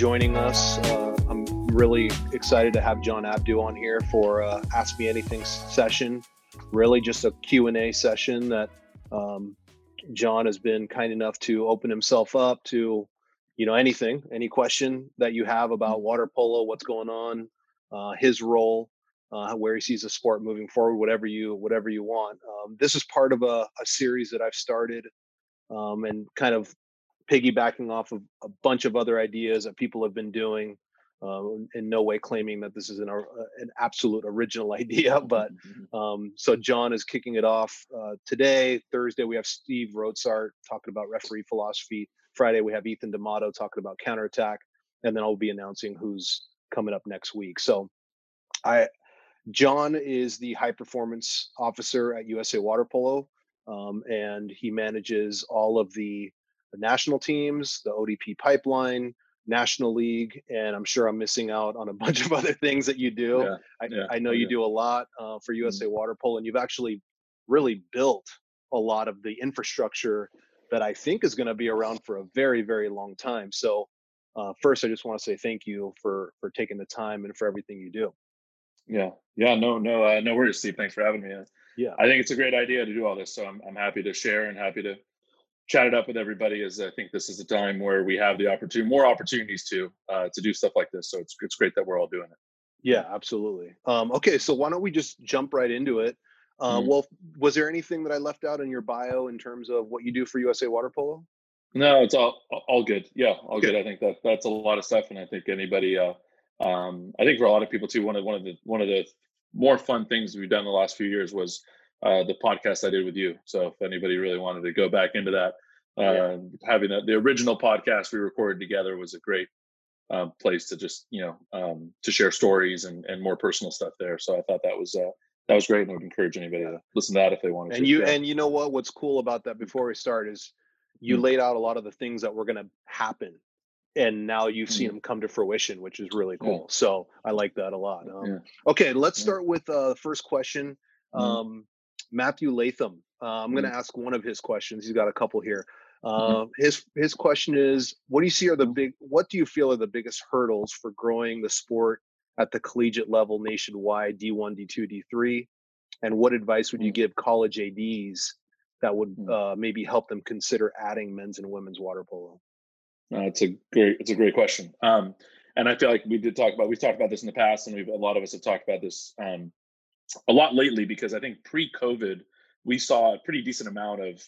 joining us. Uh, I'm really excited to have John Abdou on here for uh, Ask Me Anything session. Really, just a Q&A session that um, John has been kind enough to open himself up to, you know, anything, any question that you have about water polo, what's going on, uh, his role, uh, where he sees the sport moving forward, whatever you whatever you want. Um, this is part of a, a series that I've started um, and kind of piggybacking off of a bunch of other ideas that people have been doing. Uh, in no way claiming that this is an, uh, an absolute original idea, but mm-hmm. um, so John is kicking it off uh, today. Thursday we have Steve Rotsart talking about referee philosophy. Friday we have Ethan D'Amato talking about counterattack, and then I'll be announcing who's coming up next week. So, I John is the high performance officer at USA Water Polo, um, and he manages all of the the national teams, the ODP pipeline, National League, and I'm sure I'm missing out on a bunch of other things that you do. Yeah, I, yeah, I, know you do a lot uh, for USA mm-hmm. Water Polo, and you've actually really built a lot of the infrastructure that I think is going to be around for a very, very long time. So, uh, first, I just want to say thank you for for taking the time and for everything you do. Yeah, yeah, no, no, uh, no worries, Steve. Thanks for having me. Yeah, I think it's a great idea to do all this, so I'm I'm happy to share and happy to chat it up with everybody as I think this is a time where we have the opportunity, more opportunities to uh, to do stuff like this. So it's it's great that we're all doing it. Yeah, absolutely. Um, okay, so why don't we just jump right into it? Uh, mm-hmm. Well, was there anything that I left out in your bio in terms of what you do for USA Water Polo? No, it's all all good. Yeah, all okay. good. I think that that's a lot of stuff, and I think anybody, uh, um, I think for a lot of people too, one of one of the one of the more fun things we've done the last few years was uh, the podcast I did with you. So if anybody really wanted to go back into that, yeah. having the, the original podcast we recorded together was a great uh, place to just you know um, to share stories and, and more personal stuff there. So I thought that was uh, that was great, and I would encourage anybody to listen to that if they wanted. And to. you yeah. and you know what? What's cool about that? Before we start, is you mm-hmm. laid out a lot of the things that were going to happen and now you've mm-hmm. seen them come to fruition which is really cool yeah. so i like that a lot um, yeah. okay let's start with uh, the first question mm-hmm. um, Matthew Latham. Uh, I'm going to mm. ask one of his questions. He's got a couple here. Mm-hmm. Uh, his his question is, what do you see are the big? What do you feel are the biggest hurdles for growing the sport at the collegiate level nationwide, D1, D2, D3? And what advice would you mm. give college ads that would mm. uh, maybe help them consider adding men's and women's water polo? Uh, it's a great it's a great question. Um, and I feel like we did talk about we've talked about this in the past, and we've a lot of us have talked about this um, a lot lately because I think pre-COVID we saw a pretty decent amount of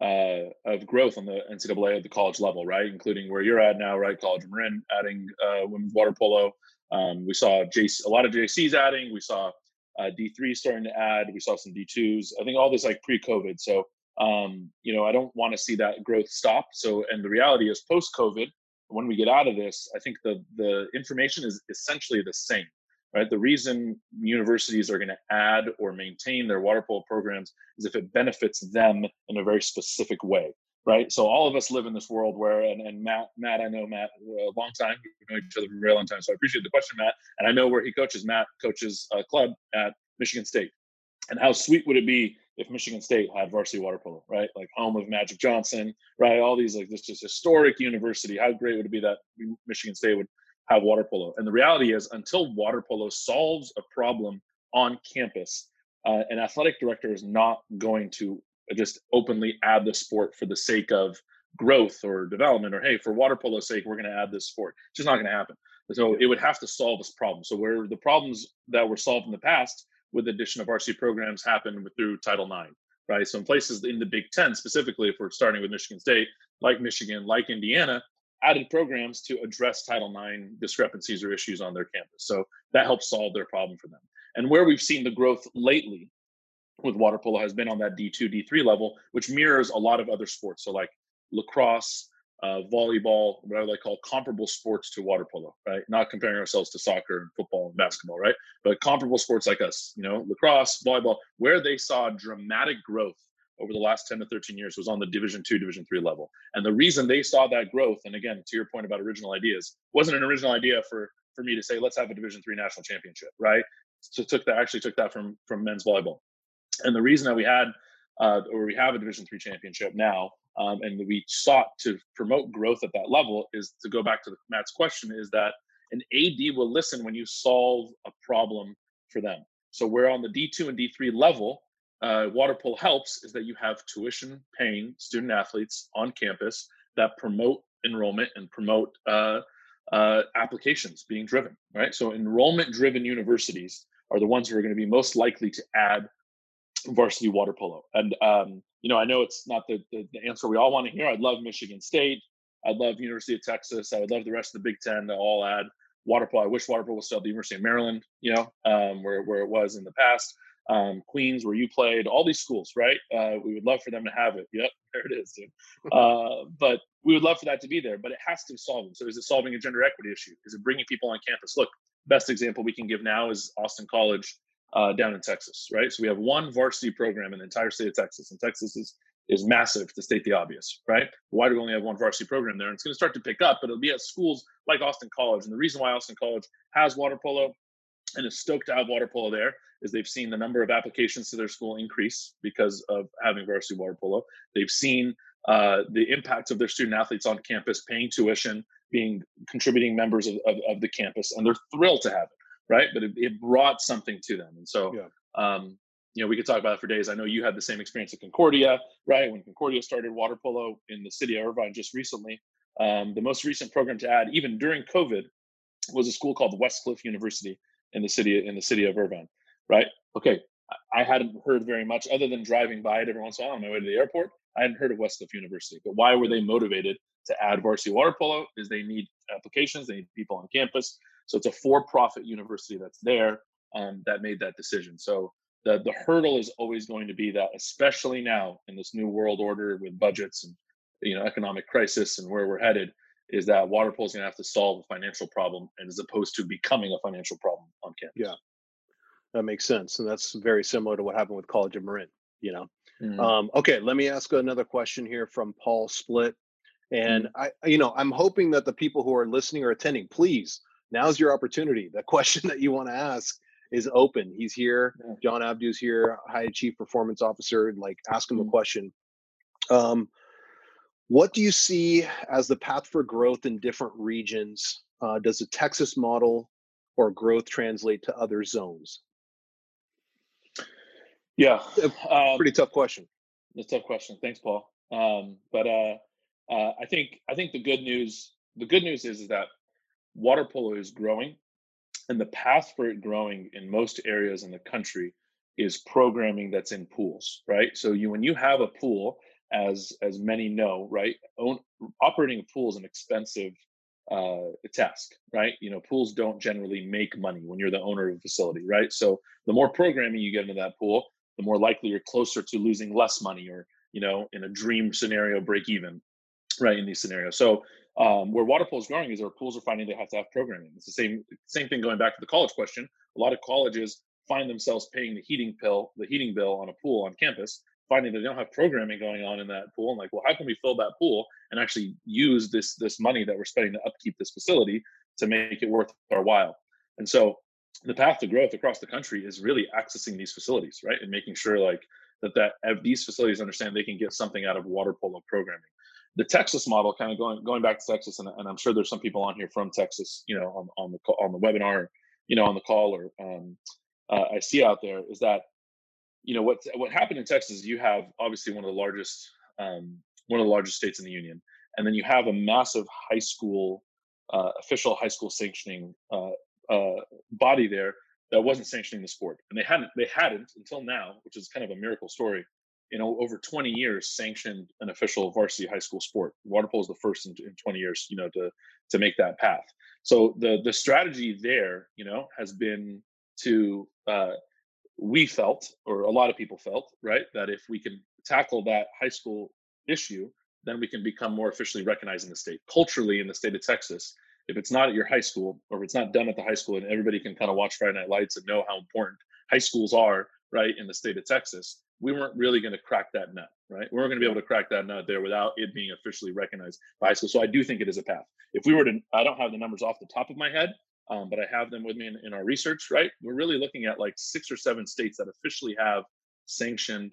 uh, of growth on the NCAA at the college level, right? Including where you're at now, right? College of Marin adding uh, women's water polo. Um, we saw JC, a lot of JCs adding. We saw uh, D3 starting to add. We saw some D2s. I think all this like pre-COVID. So um, you know, I don't want to see that growth stop. So, and the reality is, post-COVID, when we get out of this, I think the the information is essentially the same right? The reason universities are going to add or maintain their water polo programs is if it benefits them in a very specific way, right? So all of us live in this world where, and, and Matt, Matt, I know Matt a long time, we've known each other for a very long time, so I appreciate the question, Matt. And I know where he coaches. Matt coaches a club at Michigan State. And how sweet would it be if Michigan State had varsity water polo, right? Like home of Magic Johnson, right? All these like this just historic university. How great would it be that Michigan State would have water polo. And the reality is, until water polo solves a problem on campus, uh, an athletic director is not going to just openly add the sport for the sake of growth or development, or hey, for water polo's sake, we're going to add this sport. It's just not going to happen. So it would have to solve this problem. So where the problems that were solved in the past with the addition of RC programs happened through Title IX, right? So in places in the Big Ten, specifically, if we're starting with Michigan State, like Michigan, like Indiana, added programs to address Title IX discrepancies or issues on their campus. So that helps solve their problem for them. And where we've seen the growth lately with water polo has been on that D2, D3 level, which mirrors a lot of other sports. So like lacrosse, uh, volleyball, what I like call comparable sports to water polo, right? Not comparing ourselves to soccer and football and basketball, right? But comparable sports like us, you know, lacrosse, volleyball, where they saw dramatic growth over the last 10 to 13 years was on the division two division three level. And the reason they saw that growth and again to your point about original ideas wasn't an original idea for for me to say let's have a division three national championship right? So took that actually took that from from men's volleyball. And the reason that we had uh, or we have a division three championship now um, and we sought to promote growth at that level is to go back to the, Matt's question is that an AD will listen when you solve a problem for them. So we're on the D2 and D3 level, uh, water polo helps is that you have tuition paying student athletes on campus that promote enrollment and promote uh, uh, applications being driven, right? So enrollment driven universities are the ones who are going to be most likely to add varsity water polo. And, um, you know, I know it's not the, the, the answer we all want to hear. I'd love Michigan State. I'd love University of Texas. I would love the rest of the Big Ten to all add water polo. I wish water polo was still at the University of Maryland, you know, um, where, where it was in the past. Um, Queens, where you played, all these schools, right? Uh, we would love for them to have it. Yep, there it is, dude. Uh, but we would love for that to be there, but it has to solve them. So is it solving a gender equity issue? Is it bringing people on campus? Look, best example we can give now is Austin College uh, down in Texas, right? So we have one varsity program in the entire state of Texas, and Texas is is massive to state the obvious, right? Why do we only have one varsity program there? And it's going to start to pick up, but it'll be at schools like Austin College. And the reason why Austin College has water polo and is stoked to have water polo there is they've seen the number of applications to their school increase because of having varsity water polo. They've seen uh, the impact of their student athletes on campus, paying tuition, being contributing members of, of, of, the campus, and they're thrilled to have it, right? But it, it brought something to them, and so yeah. um, you know we could talk about it for days. I know you had the same experience at Concordia, right? When Concordia started water polo in the city of Irvine just recently, um, the most recent program to add, even during COVID, was a school called Westcliff University in the city in the city of Irvine, right? Okay, I hadn't heard very much other than driving by it every once in a while on my way to the airport. I hadn't heard of Westcliff University, but why were they motivated to add varsity water polo? Is they need applications, they need people on campus. So it's a for-profit university that's there um, that made that decision. So the the hurdle is always going to be that, especially now in this new world order with budgets and you know economic crisis and where we're headed, is that Waterpolo is going to have to solve a financial problem, and as opposed to becoming a financial problem on campus. Yeah, that makes sense, and that's very similar to what happened with College of Marin. You know, mm-hmm. um, okay. Let me ask another question here from Paul Split, and mm-hmm. I, you know, I'm hoping that the people who are listening or attending, please, now's your opportunity. The question that you want to ask is open. He's here. Yeah. John Abdou's here, High Chief Performance Officer. Like, ask him mm-hmm. a question. Um, what do you see as the path for growth in different regions? Uh, does the Texas model or growth translate to other zones? Yeah, um, pretty tough question. It's a tough question. Thanks, Paul. Um, but uh, uh, I think I think the good news the good news is, is that water polo is growing, and the path for it growing in most areas in the country is programming that's in pools. Right. So you when you have a pool as as many know, right? Own, operating a pool is an expensive uh, task, right? You know, pools don't generally make money when you're the owner of a facility, right? So the more programming you get into that pool, the more likely you're closer to losing less money, or you know, in a dream scenario, break even, right? In these scenarios, so um, where water polo is growing is our pools are finding they have to have programming. It's the same same thing going back to the college question. A lot of colleges find themselves paying the heating bill, the heating bill on a pool on campus finding that they don't have programming going on in that pool and like well how can we fill that pool and actually use this this money that we're spending to upkeep this facility to make it worth our while? And so the path to growth across the country is really accessing these facilities right and making sure like that that these facilities understand they can get something out of water polo programming. The texas model kind of going going back to texas and, and i'm sure there's some people on here from texas you know on, on the on the webinar you know on the call or um, uh, i see out there is that you know what what happened in Texas? You have obviously one of the largest um, one of the largest states in the union, and then you have a massive high school uh, official high school sanctioning uh, uh, body there that wasn't sanctioning the sport, and they hadn't they hadn't until now, which is kind of a miracle story. You know, over 20 years sanctioned an official varsity high school sport. Water polo is the first in, in 20 years, you know, to to make that path. So the the strategy there, you know, has been to uh, we felt, or a lot of people felt, right, that if we can tackle that high school issue, then we can become more officially recognized in the state. Culturally, in the state of Texas, if it's not at your high school or if it's not done at the high school and everybody can kind of watch Friday Night Lights and know how important high schools are, right, in the state of Texas, we weren't really going to crack that nut, right? We weren't going to be able to crack that nut there without it being officially recognized by high school. So I do think it is a path. If we were to, I don't have the numbers off the top of my head, um, but I have them with me in, in our research, right? We're really looking at like six or seven states that officially have sanctioned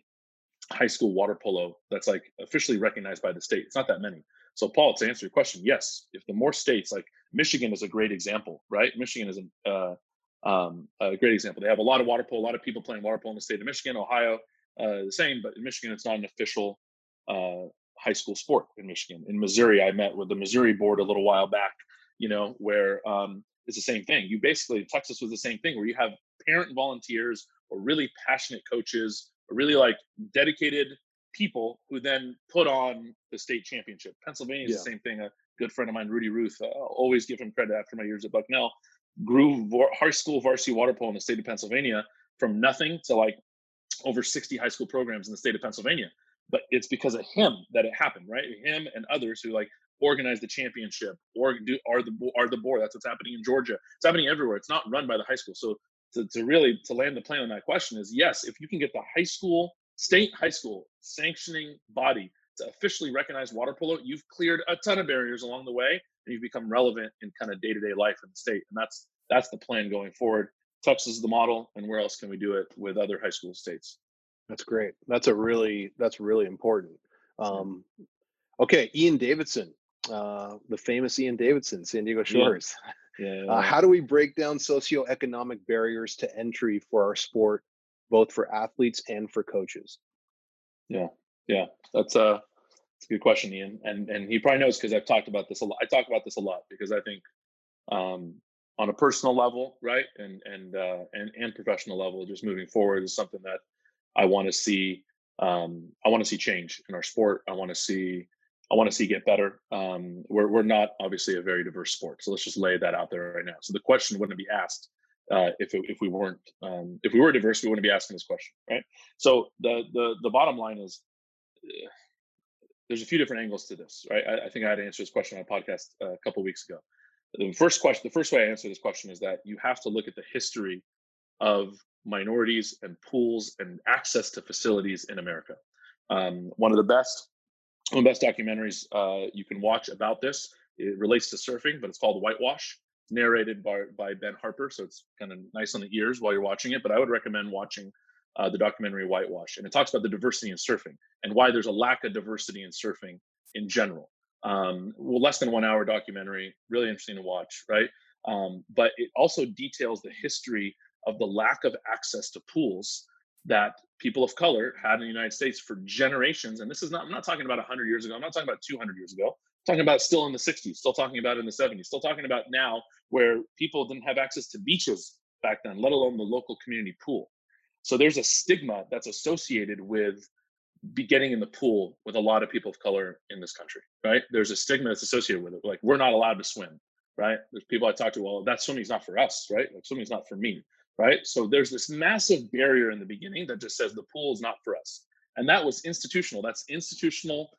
high school water polo that's like officially recognized by the state. It's not that many. So, Paul, to answer your question, yes, if the more states like Michigan is a great example, right? Michigan is a, uh, um, a great example. They have a lot of water polo, a lot of people playing water polo in the state of Michigan, Ohio, uh, the same, but in Michigan, it's not an official uh, high school sport in Michigan. In Missouri, I met with the Missouri board a little while back, you know, where um, it's the same thing. You basically, Texas was the same thing, where you have parent volunteers or really passionate coaches, or really like dedicated people who then put on the state championship. Pennsylvania is yeah. the same thing. A good friend of mine, Rudy Ruth, uh, I'll always give him credit after my years at Bucknell, grew high school varsity water polo in the state of Pennsylvania from nothing to like over 60 high school programs in the state of Pennsylvania. But it's because of him that it happened, right? Him and others who like organize the championship or do are the are the board. That's what's happening in Georgia. It's happening everywhere. It's not run by the high school. So to, to really to land the plane on that question is yes, if you can get the high school, state high school sanctioning body to officially recognize water polo, you've cleared a ton of barriers along the way and you've become relevant in kind of day-to-day life in the state. And that's that's the plan going forward. Texas is the model, and where else can we do it with other high school states? That's great. That's a really that's really important. Um, okay, Ian Davidson, uh, the famous Ian Davidson, San Diego Shores. Yeah. yeah. Uh, how do we break down socioeconomic barriers to entry for our sport, both for athletes and for coaches? Yeah, yeah, that's a that's a good question, Ian, and and he probably knows because I've talked about this a lot. I talk about this a lot because I think um, on a personal level, right, and and uh, and and professional level, just moving forward is something that I want to see. Um, I want to see change in our sport. I want to see. I want to see get better. Um, we're we're not obviously a very diverse sport, so let's just lay that out there right now. So the question wouldn't be asked uh, if it, if we weren't um, if we were diverse, we wouldn't be asking this question, right? So the the the bottom line is. Uh, there's a few different angles to this, right? I, I think I had to answer this question on a podcast uh, a couple weeks ago the first question the first way i answer this question is that you have to look at the history of minorities and pools and access to facilities in america um, one of the best one of the best documentaries uh, you can watch about this it relates to surfing but it's called whitewash it's narrated by, by ben harper so it's kind of nice on the ears while you're watching it but i would recommend watching uh, the documentary whitewash and it talks about the diversity in surfing and why there's a lack of diversity in surfing in general um, well, less than one hour documentary, really interesting to watch, right? Um, but it also details the history of the lack of access to pools that people of color had in the United States for generations. And this is not, I'm not talking about 100 years ago, I'm not talking about 200 years ago, I'm talking about still in the 60s, still talking about in the 70s, still talking about now where people didn't have access to beaches back then, let alone the local community pool. So there's a stigma that's associated with getting in the pool with a lot of people of color in this country, right? There's a stigma that's associated with it. Like we're not allowed to swim, right? There's people I talk to, well, that swimming's not for us, right? Like swimming's not for me, right? So there's this massive barrier in the beginning that just says the pool is not for us. And that was institutional. That's institutional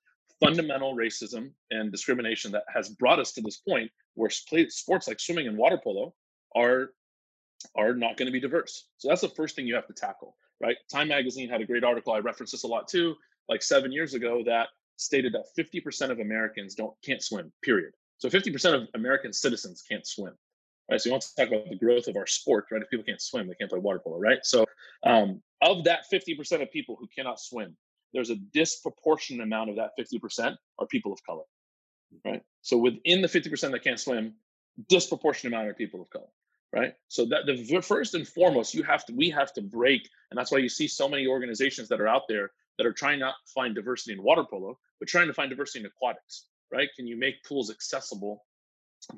fundamental racism and discrimination that has brought us to this point where sports like swimming and water polo are are not going to be diverse. So that's the first thing you have to tackle right? Time Magazine had a great article. I reference this a lot too, like seven years ago, that stated that 50% of Americans don't can't swim. Period. So 50% of American citizens can't swim. Right. So you want to talk about the growth of our sport, right? If people can't swim, they can't play water polo, right? So um, of that 50% of people who cannot swim, there's a disproportionate amount of that 50% are people of color. Right. So within the 50% that can't swim, disproportionate amount are people of color right so that the first and foremost you have to we have to break and that's why you see so many organizations that are out there that are trying not to find diversity in water polo but trying to find diversity in aquatics right can you make pools accessible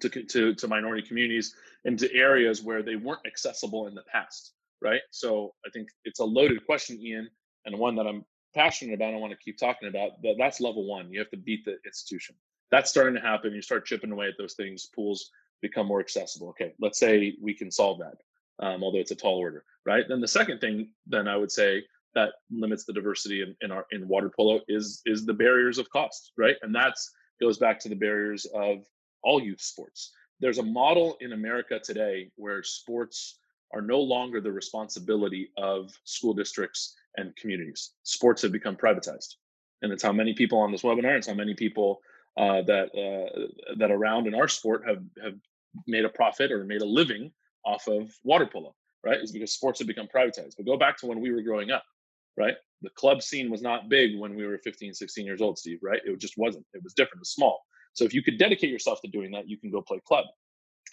to, to, to minority communities into areas where they weren't accessible in the past right so i think it's a loaded question ian and one that i'm passionate about i want to keep talking about but that's level one you have to beat the institution that's starting to happen you start chipping away at those things pools become more accessible. Okay, let's say we can solve that, um, although it's a tall order, right? Then the second thing, then I would say that limits the diversity in, in our in water polo is is the barriers of cost, right? And that's goes back to the barriers of all youth sports. There's a model in America today where sports are no longer the responsibility of school districts and communities. Sports have become privatized. And it's how many people on this webinar, it's how many people uh, that uh, that around in our sport have have made a profit or made a living off of water polo, right? Is because sports have become privatized. But go back to when we were growing up. right? The club scene was not big when we were 15, 16 years old, Steve, right? It just wasn't. It was different, it was small. So if you could dedicate yourself to doing that, you can go play club.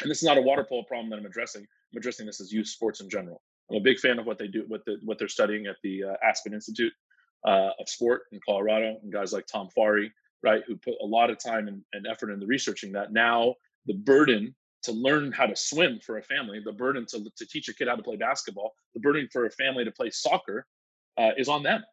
And this is not a water polo problem that I'm addressing. I'm addressing this as youth sports in general. I'm a big fan of what they do, what the, what they're studying at the uh, Aspen Institute uh, of Sport in Colorado, and guys like Tom Farrey, right, who put a lot of time and, and effort into researching that. Now the burden to learn how to swim for a family, the burden to, to teach a kid how to play basketball, the burden for a family to play soccer uh, is on them.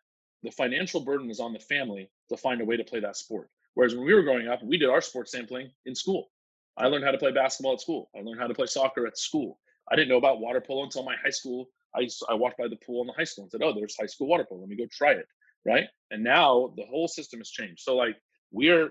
The financial burden is on the family to find a way to play that sport. Whereas when we were growing up, we did our sports sampling in school. I learned how to play basketball at school. I learned how to play soccer at school. I didn't know about water polo until my high school. I, I walked by the pool in the high school and said, "Oh, there's high school water polo. Let me go try it." Right? And now the whole system has changed. So like we're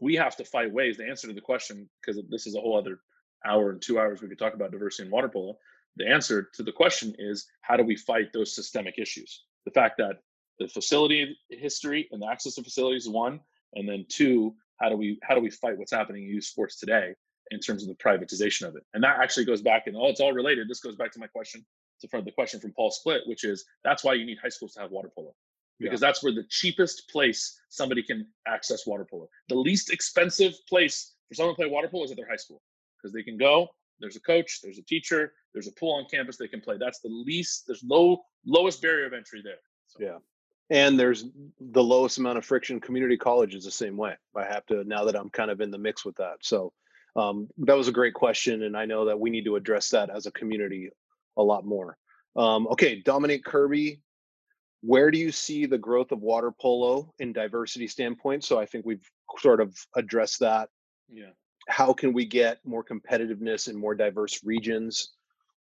we have to fight ways. The answer to the question, because this is a whole other hour and two hours we could talk about diversity in water polo. The answer to the question is how do we fight those systemic issues? The fact that the facility history and the access to facilities one, and then two, how do we how do we fight what's happening in youth sports today in terms of the privatization of it? And that actually goes back and oh, it's all related. This goes back to my question to the question from Paul Split, which is that's why you need high schools to have water polo because yeah. that's where the cheapest place somebody can access water polo. The least expensive place for someone to play water polo is at their high school because they can go. There's a coach, there's a teacher, there's a pool on campus they can play. That's the least. There's low lowest barrier of entry there. So. Yeah, and there's the lowest amount of friction. Community college is the same way. I have to now that I'm kind of in the mix with that. So um, that was a great question, and I know that we need to address that as a community a lot more. Um, okay, Dominic Kirby where do you see the growth of water polo in diversity standpoint so i think we've sort of addressed that yeah how can we get more competitiveness in more diverse regions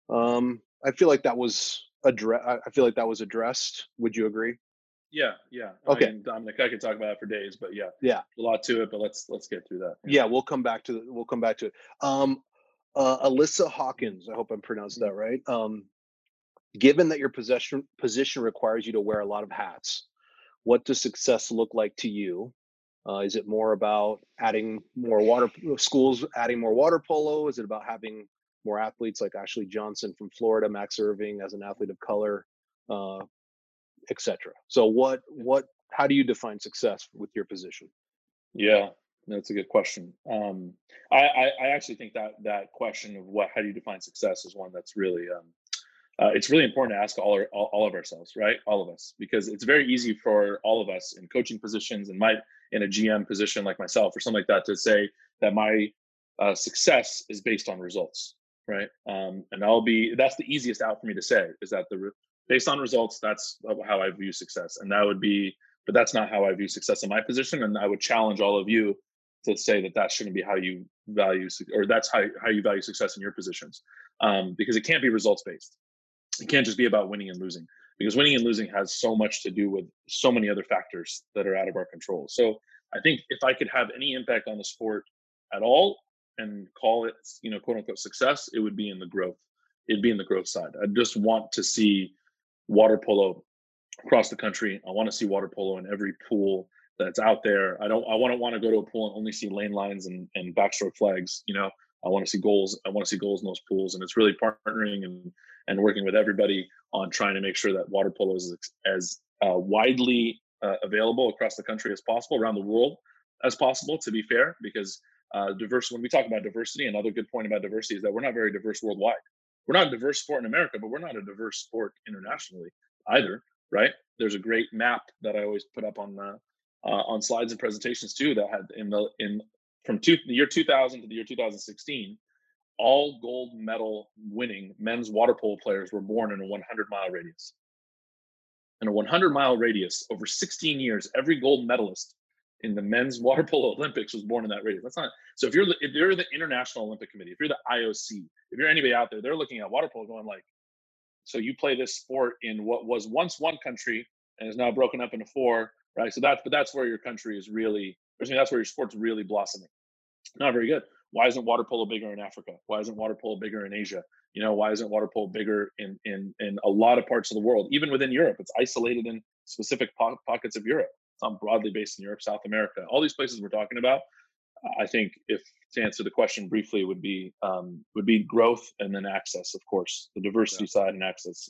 um, i feel like that was address i feel like that was addressed would you agree yeah yeah. Okay. I mean, dominic i could talk about it for days but yeah yeah. a lot to it but let's let's get through that. Yeah, yeah we'll come back to we'll come back to it. Um uh, alyssa hawkins i hope i'm pronounced that right. Um Given that your possession position requires you to wear a lot of hats, what does success look like to you? Uh, is it more about adding more water schools, adding more water polo? Is it about having more athletes like Ashley Johnson from Florida, Max Irving as an athlete of color, uh, etc. So, what what how do you define success with your position? Yeah, that's a good question. Um, I, I, I actually think that that question of what how do you define success is one that's really um, uh, it's really important to ask all, our, all, all of ourselves, right? All of us, because it's very easy for all of us in coaching positions and my in a GM position like myself or something like that to say that my uh, success is based on results, right? Um, and I'll be that's the easiest out for me to say is that the based on results that's how I view success, and that would be, but that's not how I view success in my position, and I would challenge all of you to say that that shouldn't be how you value or that's how, how you value success in your positions um, because it can't be results based it can't just be about winning and losing because winning and losing has so much to do with so many other factors that are out of our control. So I think if I could have any impact on the sport at all and call it, you know, quote unquote success, it would be in the growth. It'd be in the growth side. I just want to see water polo across the country. I want to see water polo in every pool that's out there. I don't I to want to go to a pool and only see lane lines and, and backstroke flags. You know, I want to see goals. I want to see goals in those pools. And it's really partnering and and working with everybody on trying to make sure that water polo is as uh, widely uh, available across the country as possible, around the world as possible. To be fair, because uh, diverse. When we talk about diversity, another good point about diversity is that we're not very diverse worldwide. We're not a diverse sport in America, but we're not a diverse sport internationally either. Right? There's a great map that I always put up on the uh, on slides and presentations too that had in the in from two, the year 2000 to the year 2016 all gold medal winning men's water polo players were born in a 100 mile radius. In a 100 mile radius, over 16 years, every gold medalist in the men's water polo Olympics was born in that radius. That's not so. If you're if you're the International Olympic Committee, if you're the IOC, if you're anybody out there, they're looking at water polo going like, so you play this sport in what was once one country and is now broken up into four, right? So that's but that's where your country is really. I mean, that's where your sport's really blossoming. Not very good why isn't water polo bigger in Africa? Why isn't water polo bigger in Asia? You know, why isn't water polo bigger in in in a lot of parts of the world? Even within Europe, it's isolated in specific po- pockets of Europe. Not broadly based in Europe, South America, all these places we're talking about. I think if to answer the question briefly would be um, would be growth and then access, of course, the diversity yeah. side and access.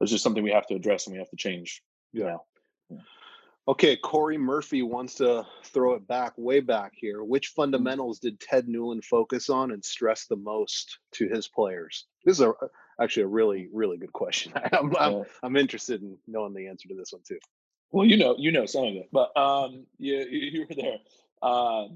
It's just something we have to address and we have to change. Yeah. Okay, Corey Murphy wants to throw it back, way back here. Which mm-hmm. fundamentals did Ted Newland focus on and stress the most to his players? This is a, actually a really, really good question. I'm, I'm, I'm, interested in knowing the answer to this one too. Well, you know, you know some of it, but um, you, you were there. Uh,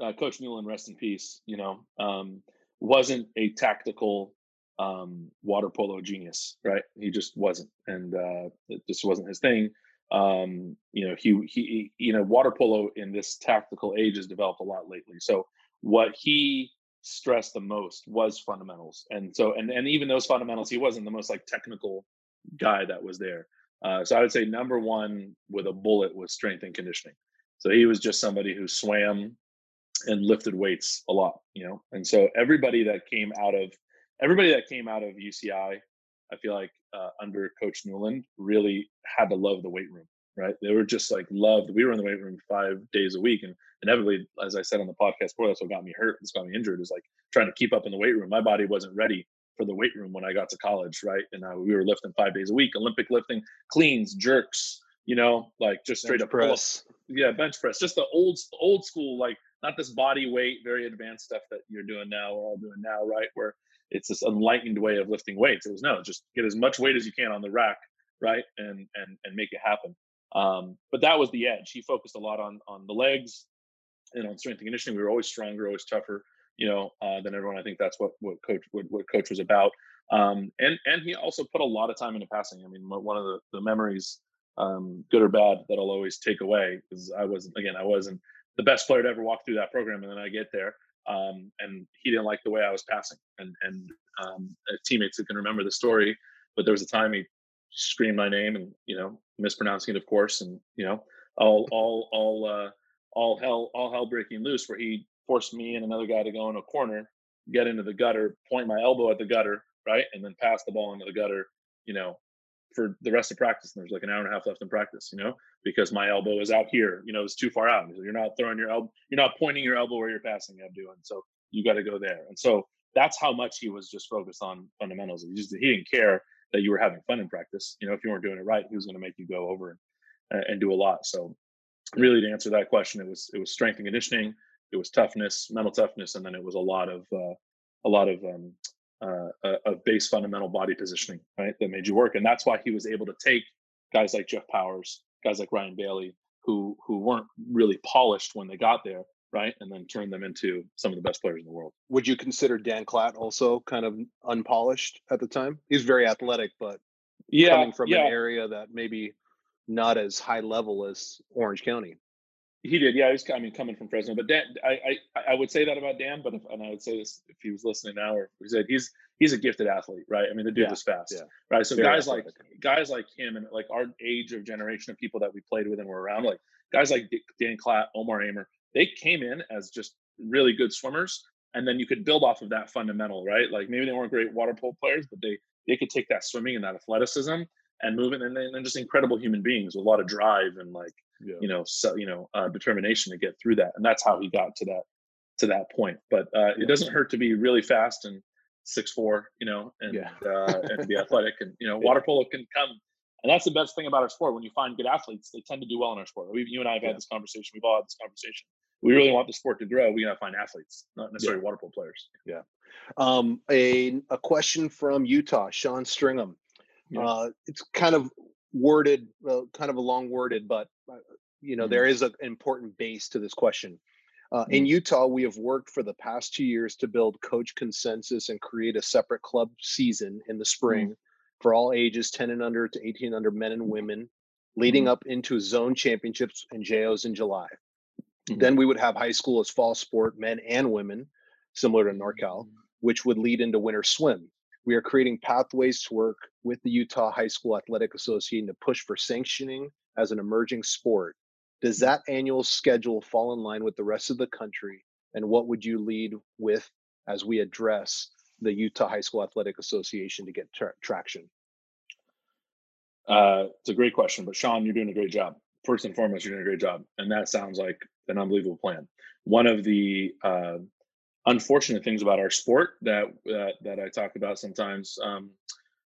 uh, Coach Newland, rest in peace. You know, um, wasn't a tactical um, water polo genius, right? He just wasn't, and uh, it just wasn't his thing. Um, you know, he he you know, water polo in this tactical age has developed a lot lately. So what he stressed the most was fundamentals, and so and and even those fundamentals, he wasn't the most like technical guy that was there. Uh, so I would say number one with a bullet was strength and conditioning. So he was just somebody who swam and lifted weights a lot, you know. And so everybody that came out of everybody that came out of UCI, I feel like uh, under Coach Newland really had to love the weight room, right? They were just like loved. We were in the weight room five days a week, and inevitably, as I said on the podcast before, that's what got me hurt. That's got me injured. Is like trying to keep up in the weight room. My body wasn't ready for the weight room when I got to college, right? And uh, we were lifting five days a week, Olympic lifting, cleans, jerks, you know, like just straight bench up press. Yeah, bench press, just the old old school, like not this body weight, very advanced stuff that you're doing now, we're all doing now, right? Where it's this enlightened way of lifting weights. It was no, just get as much weight as you can on the rack, right, and and and make it happen. Um, but that was the edge. He focused a lot on on the legs and on strength and conditioning. We were always stronger, always tougher, you know, uh, than everyone. I think that's what what coach what, what coach was about. Um, and and he also put a lot of time into passing. I mean, one of the, the memories, um, good or bad, that I'll always take away because I wasn't again I wasn't the best player to ever walk through that program, and then I get there um, and he didn't like the way I was passing. And and um, teammates who can remember the story, but there was a time he screamed my name and you know mispronouncing it, of course, and you know all all all uh, all hell all hell breaking loose, where he forced me and another guy to go in a corner, get into the gutter, point my elbow at the gutter, right, and then pass the ball into the gutter, you know, for the rest of practice. And there's like an hour and a half left in practice, you know, because my elbow is out here, you know, it's too far out. You're not throwing your elbow, you're not pointing your elbow where you're passing, Abdou. And so you got to go there. And so that's how much he was just focused on fundamentals. He, just, he didn't care that you were having fun in practice. You know, if you weren't doing it right, he was going to make you go over and, and do a lot. So really to answer that question, it was, it was strength and conditioning. It was toughness, mental toughness. And then it was a lot of, uh, a lot of um, uh, of base fundamental body positioning, right? That made you work, and that's why he was able to take guys like Jeff Powers, guys like Ryan Bailey, who who weren't really polished when they got there, right, and then turn them into some of the best players in the world. Would you consider Dan Klatt also kind of unpolished at the time? He's very athletic, but yeah, coming from yeah. an area that maybe not as high level as Orange County. He did, yeah. He was, I mean, coming from Fresno, but Dan, I, I, I would say that about Dan, but if, and I would say this if he was listening now, or he said he's he's a gifted athlete, right? I mean, the dude yeah, is fast, yeah. right? So Very guys athletic. like guys like him and like our age of generation of people that we played with and were around, like guys like Dan Klatt, Omar Amr, they came in as just really good swimmers, and then you could build off of that fundamental, right? Like maybe they weren't great water polo players, but they they could take that swimming and that athleticism and move it, and they're just incredible human beings with a lot of drive and like yeah. you know, so you know, uh, determination to get through that, and that's how he got to that to that point. But uh, it doesn't hurt to be really fast and six four, you know, and yeah. uh, and be athletic, and you know, water polo can come. And that's the best thing about our sport. When you find good athletes, they tend to do well in our sport. We, you and I have had this conversation. We've all had this conversation. We really want the sport to grow. We gotta find athletes, not necessarily water polo players. Yeah. Um, a a question from Utah, Sean Stringham. Uh, it's kind of worded, well, kind of a long worded, but uh, you know, mm-hmm. there is an important base to this question. Uh. In Utah, we have worked for the past two years to build coach consensus and create a separate club season in the spring mm-hmm. for all ages 10 and under to 18 under men and women, leading mm-hmm. up into zone championships and JOs in July. Mm-hmm. Then we would have high school as fall sport, men and women, similar to NorCal, which would lead into winter swim. We are creating pathways to work with the Utah High School Athletic Association to push for sanctioning as an emerging sport. Does that annual schedule fall in line with the rest of the country? And what would you lead with as we address the Utah High School Athletic Association to get tra- traction? Uh, it's a great question, but Sean, you're doing a great job. First and foremost, you're doing a great job, and that sounds like an unbelievable plan. One of the uh, unfortunate things about our sport that that, that I talk about sometimes um,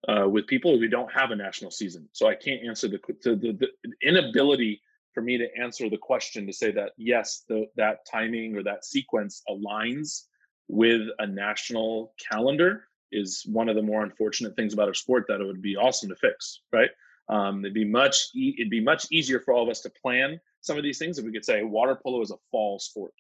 uh, with people we don't have a national season. So I can't answer the, the, the, the inability for me to answer the question to say that yes, the, that timing or that sequence aligns with a national calendar is one of the more unfortunate things about our sport that it would be awesome to fix, right? Um, it'd be much e- it'd be much easier for all of us to plan some of these things if we could say water polo is a fall sport,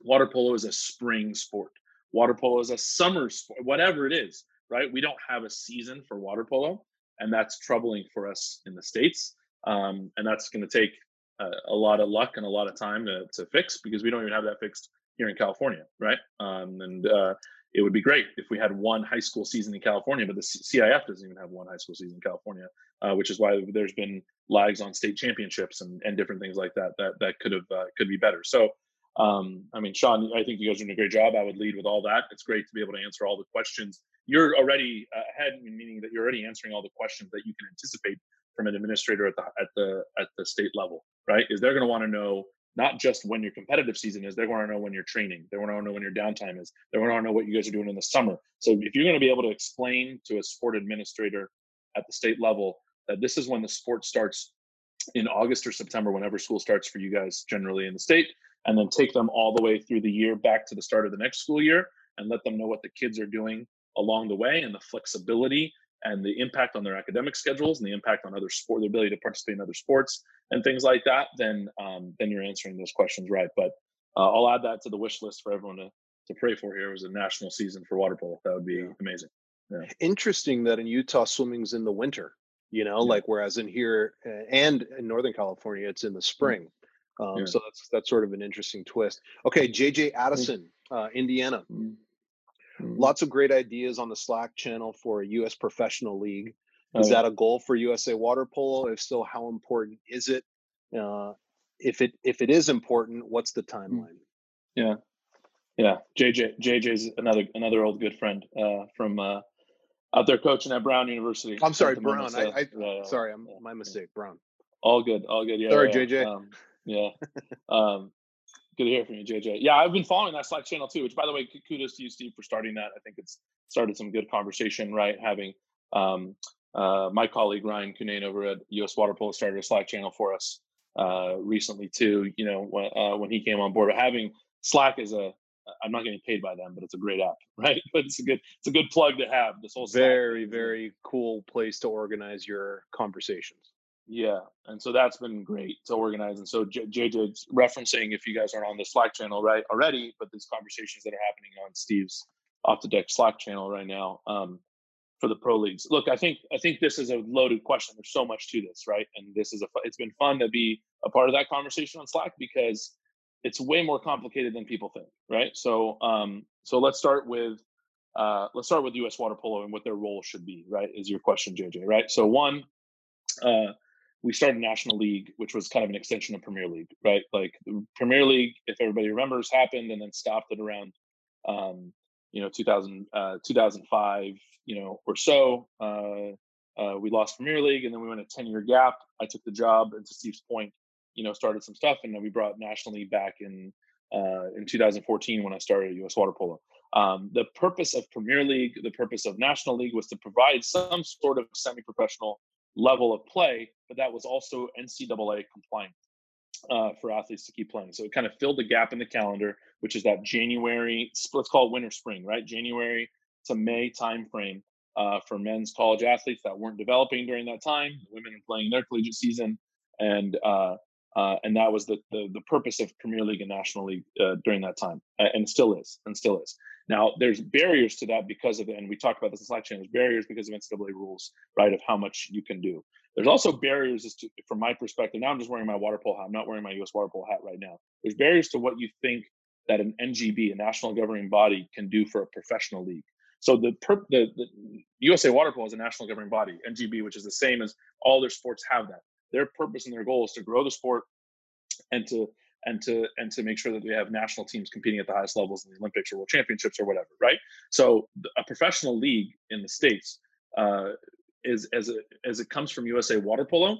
water polo is a spring sport, water polo is a summer sport, whatever it is, right? We don't have a season for water polo, and that's troubling for us in the states, um, and that's going to take a, a, lot of luck and a lot of time to, to fix because we don't even have that fixed here in California, right? Um, and uh, it would be great if we had one high school season in California, but the CIF doesn't even have one high school season in California, uh, which is why there's been lags on state championships and, and different things like that that that could have uh, could be better. So, um, I mean, Sean, I think you guys are doing a great job. I would lead with all that. It's great to be able to answer all the questions. You're already ahead, meaning that you're already answering all the questions that you can anticipate from an administrator at the at the at the state level, right? Is they're going to want to know not just when your competitive season is, they want to know when you're training. They want to know when your downtime is. They want to know what you guys are doing in the summer. So if you're going to be able to explain to a sport administrator at the state level that this is when the sport starts in August or September, whenever school starts for you guys generally in the state, and then take them all the way through the year back to the start of the next school year and let them know what the kids are doing along the way and the flexibility and the impact on their academic schedules and the impact on other sport, their ability to participate in other sports and things like that, then um, then you're answering those questions right. But uh, I'll add that to the wish list for everyone to to pray for here it was a national season for water polo. That would be yeah. amazing. Yeah. Interesting that in Utah swimming's in the winter. You know, yeah. like whereas in here uh, and in Northern California it's in the spring. Um, so that's that's sort of an interesting twist. Okay, JJ Addison, uh, Indiana. Mm-hmm. Mm-hmm. Lots of great ideas on the Slack channel for a U.S. professional league. Is that a goal for USA Water Polo? If so, how important is it? Uh, if it if it is important, what's the mm. timeline? Yeah, yeah. JJ JJ's another another old good friend uh, from uh, out there coaching at Brown University. I'm sorry, Brown. I, I yeah, sorry, I'm, yeah, my mistake. Brown. All good, all good. Yeah. Sorry, yeah, JJ. Um, yeah. um, Good to hear from you, JJ. Yeah, I've been following that Slack channel too. Which, by the way, kudos to you, Steve, for starting that. I think it's started some good conversation. Right, having um, uh, my colleague Ryan Cunane over at US Water Polo started a Slack channel for us uh, recently too. You know, when uh, when he came on board, but having Slack is a I'm not getting paid by them, but it's a great app, right? But it's a good it's a good plug to have. This whole very very cool place to organize your conversations. Yeah, and so that's been great to organize. And so JJ's referencing if you guys aren't on the Slack channel right already, but these conversations that are happening on Steve's off the deck Slack channel right now um, for the pro leagues. Look, I think I think this is a loaded question. There's so much to this, right? And this is a it's been fun to be a part of that conversation on Slack because it's way more complicated than people think, right? So um, so let's start with uh, let's start with U.S. Water Polo and what their role should be, right? Is your question, JJ? Right? So one. Uh, we started National League, which was kind of an extension of Premier League, right? Like the Premier League, if everybody remembers, happened and then stopped at around, um, you know, 2000, uh, 2005, you know, or so. Uh, uh, we lost Premier League and then we went a 10 year gap. I took the job and to Steve's point, you know, started some stuff and then we brought National League back in, uh, in 2014 when I started US Water Polo. Um, the purpose of Premier League, the purpose of National League was to provide some sort of semi professional level of play, but that was also NCAA compliant uh, for athletes to keep playing. So it kind of filled the gap in the calendar, which is that January, let's call it winter spring, right? January to May timeframe uh, for men's college athletes that weren't developing during that time, women playing their collegiate season, and uh, uh, and that was the, the, the purpose of Premier League and National League uh, during that time, and still is, and still is. Now, there's barriers to that because of, and we talked about this in Slack channel, barriers because of NCAA rules, right, of how much you can do. There's also barriers, as to, from my perspective, now I'm just wearing my water polo hat. I'm not wearing my US water polo hat right now. There's barriers to what you think that an NGB, a national governing body, can do for a professional league. So the, the, the USA Water Polo is a national governing body, NGB, which is the same as all their sports have that. Their purpose and their goal is to grow the sport and to and to and to make sure that we have national teams competing at the highest levels in the Olympics or World Championships or whatever, right? So a professional league in the states uh, is as as it comes from USA Water Polo.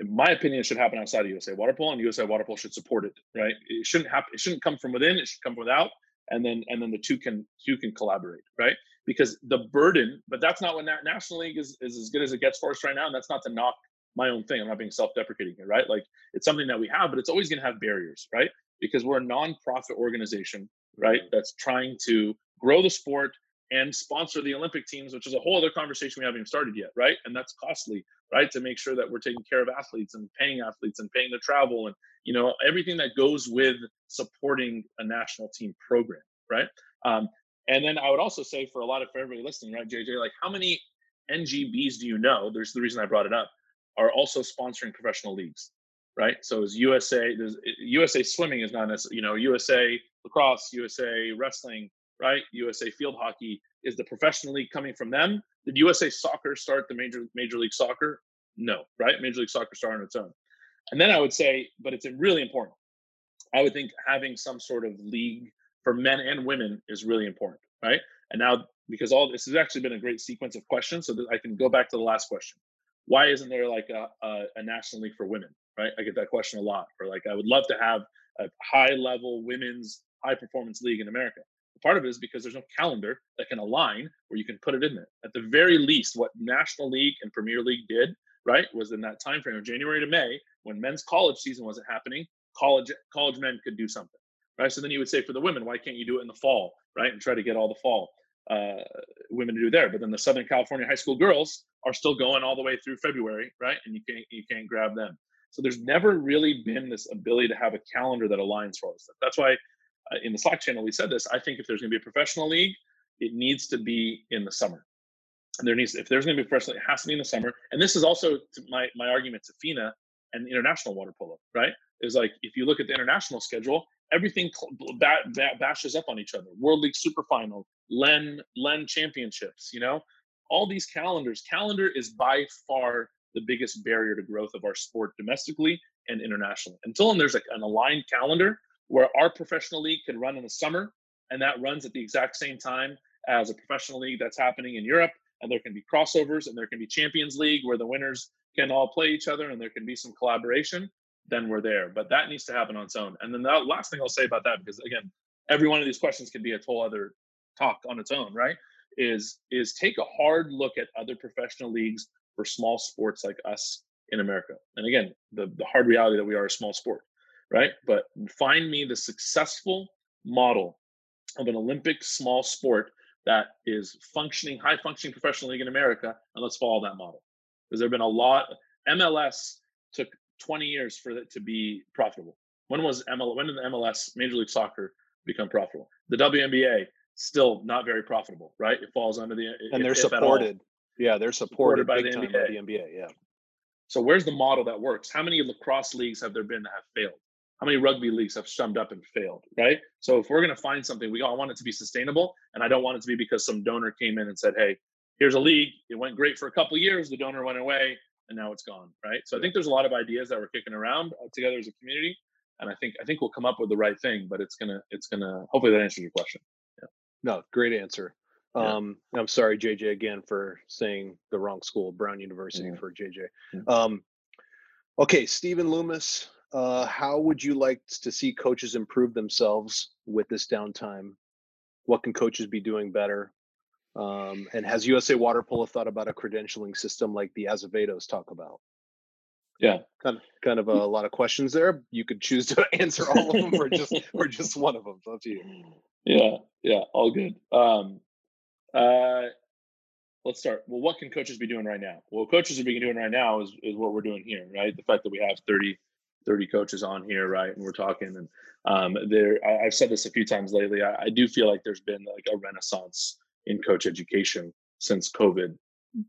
In my opinion, it should happen outside of USA Water Polo, and USA Water Polo should support it. Right? It shouldn't happen. It shouldn't come from within. It should come from without. and then and then the two can two can collaborate, right? Because the burden, but that's not what National League is, is as good as it gets for us right now, and that's not to knock my own thing. I'm not being self-deprecating here, right? Like it's something that we have, but it's always going to have barriers, right? Because we're a non-profit organization, right? That's trying to grow the sport and sponsor the Olympic teams, which is a whole other conversation we haven't even started yet, right? And that's costly, right? To make sure that we're taking care of athletes and paying athletes and paying the travel and you know everything that goes with supporting a national team program, right? Um, and then I would also say for a lot of for everybody listening, right, JJ, like how many NGBs do you know? There's the reason I brought it up are also sponsoring professional leagues, right? So is USA, there's eh, USA swimming is not necessarily, you know, USA lacrosse, USA wrestling, right? USA field hockey is the professional league coming from them. Did USA soccer start the major Major League Soccer? No, right? Major League Soccer started on its own. And then I would say, but it's really important. I would think having some sort of league for men and women is really important, right? And now, because all this has actually been a great sequence of questions, so that I can go back to the last question. Why isn't there like a, a, a national league for women, right? I get that question a lot. Or like, I would love to have a high level women's high performance league in America. Part of it is because there's no calendar that can align where you can put it in there. At the very least, what National League and Premier League did, right, was in that time frame of January to May, when men's college season wasn't happening, college college men could do something, right? So then you would say for the women, why can't you do it in the fall, right, and try to get all the fall uh, women to do there? But then the Southern California high school girls are still going all the way through February, right, and you can't you can't grab them. So there's never really been this ability to have a calendar that aligns for all this stuff. That's why uh, in the Slack channel we said this. I think if there's going to be a professional league, it needs to be in the summer. And there needs if there's going to be a professional, it has to be in the summer. And this is also my my argument to FINA and international water polo, right? Is like if you look at the international schedule, everything ba- ba- bashes up on each other. World League Super Final, Len Len Championships, you know, all these calendars. Calendar is by far the biggest barrier to growth of our sport domestically and internationally. Until there's like an aligned calendar where our professional league can run in the summer and that runs at the exact same time as a professional league that's happening in Europe and there can be crossovers and there can be Champions League where the winners can all play each other and there can be some collaboration then we're there but that needs to happen on its own and then the last thing I'll say about that because again every one of these questions can be a whole other talk on its own right is is take a hard look at other professional leagues for small sports like us in America and again the the hard reality that we are a small sport right? But find me the successful model of an Olympic small sport that is functioning, high functioning professional league in America, and let's follow that model. Because there have been a lot. MLS took 20 years for it to be profitable. When was ML? When did the MLS Major League Soccer become profitable? The WNBA still not very profitable, right? It falls under the and they're supported. Yeah, they're supported, supported by, the NBA. by the NBA. Yeah. So where's the model that works? How many lacrosse leagues have there been that have failed? how many rugby leagues have summed up and failed, right? So if we're going to find something, we all want it to be sustainable, and I don't want it to be because some donor came in and said, "Hey, here's a league. It went great for a couple years. The donor went away, and now it's gone." Right. So I think there's a lot of ideas that we're kicking around uh, together as a community, and I think I think we'll come up with the right thing. But it's gonna it's gonna hopefully that answers your question. Yeah. No, great answer. Yeah. Um, I'm sorry, JJ, again for saying the wrong school, Brown University yeah. for JJ. Yeah. Um, okay, Stephen Loomis, uh, how would you like to see coaches improve themselves with this downtime? What can coaches be doing better? Um, and has USA Water Polo thought about a credentialing system like the Azevedos talk about? Yeah, kind of, kind of a lot of questions there. You could choose to answer all of them or just or just one of them. It's up to you. Yeah, yeah, all good. Um, uh, let's start. Well, what can coaches be doing right now? Well, coaches are being doing right now is is what we're doing here, right? The fact that we have 30 30 coaches on here, right? And we're talking, and um, there, I, have said this a few times lately. I, I, do feel like there's been like a renaissance in coach education since COVID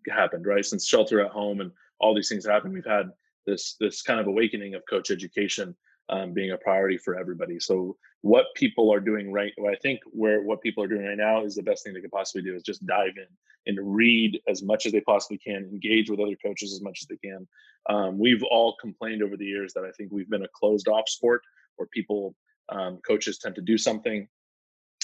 happened, right? Since shelter at home and all these things happened, we've had this this kind of awakening of coach education um, being a priority for everybody. So what people are doing right, well, I think where what people are doing right now is the best thing they could possibly do is just dive in and read as much as they possibly can, engage with other coaches as much as they can. Um, we've all complained over the years that I think we've been a closed off sport where people, um, coaches tend to do something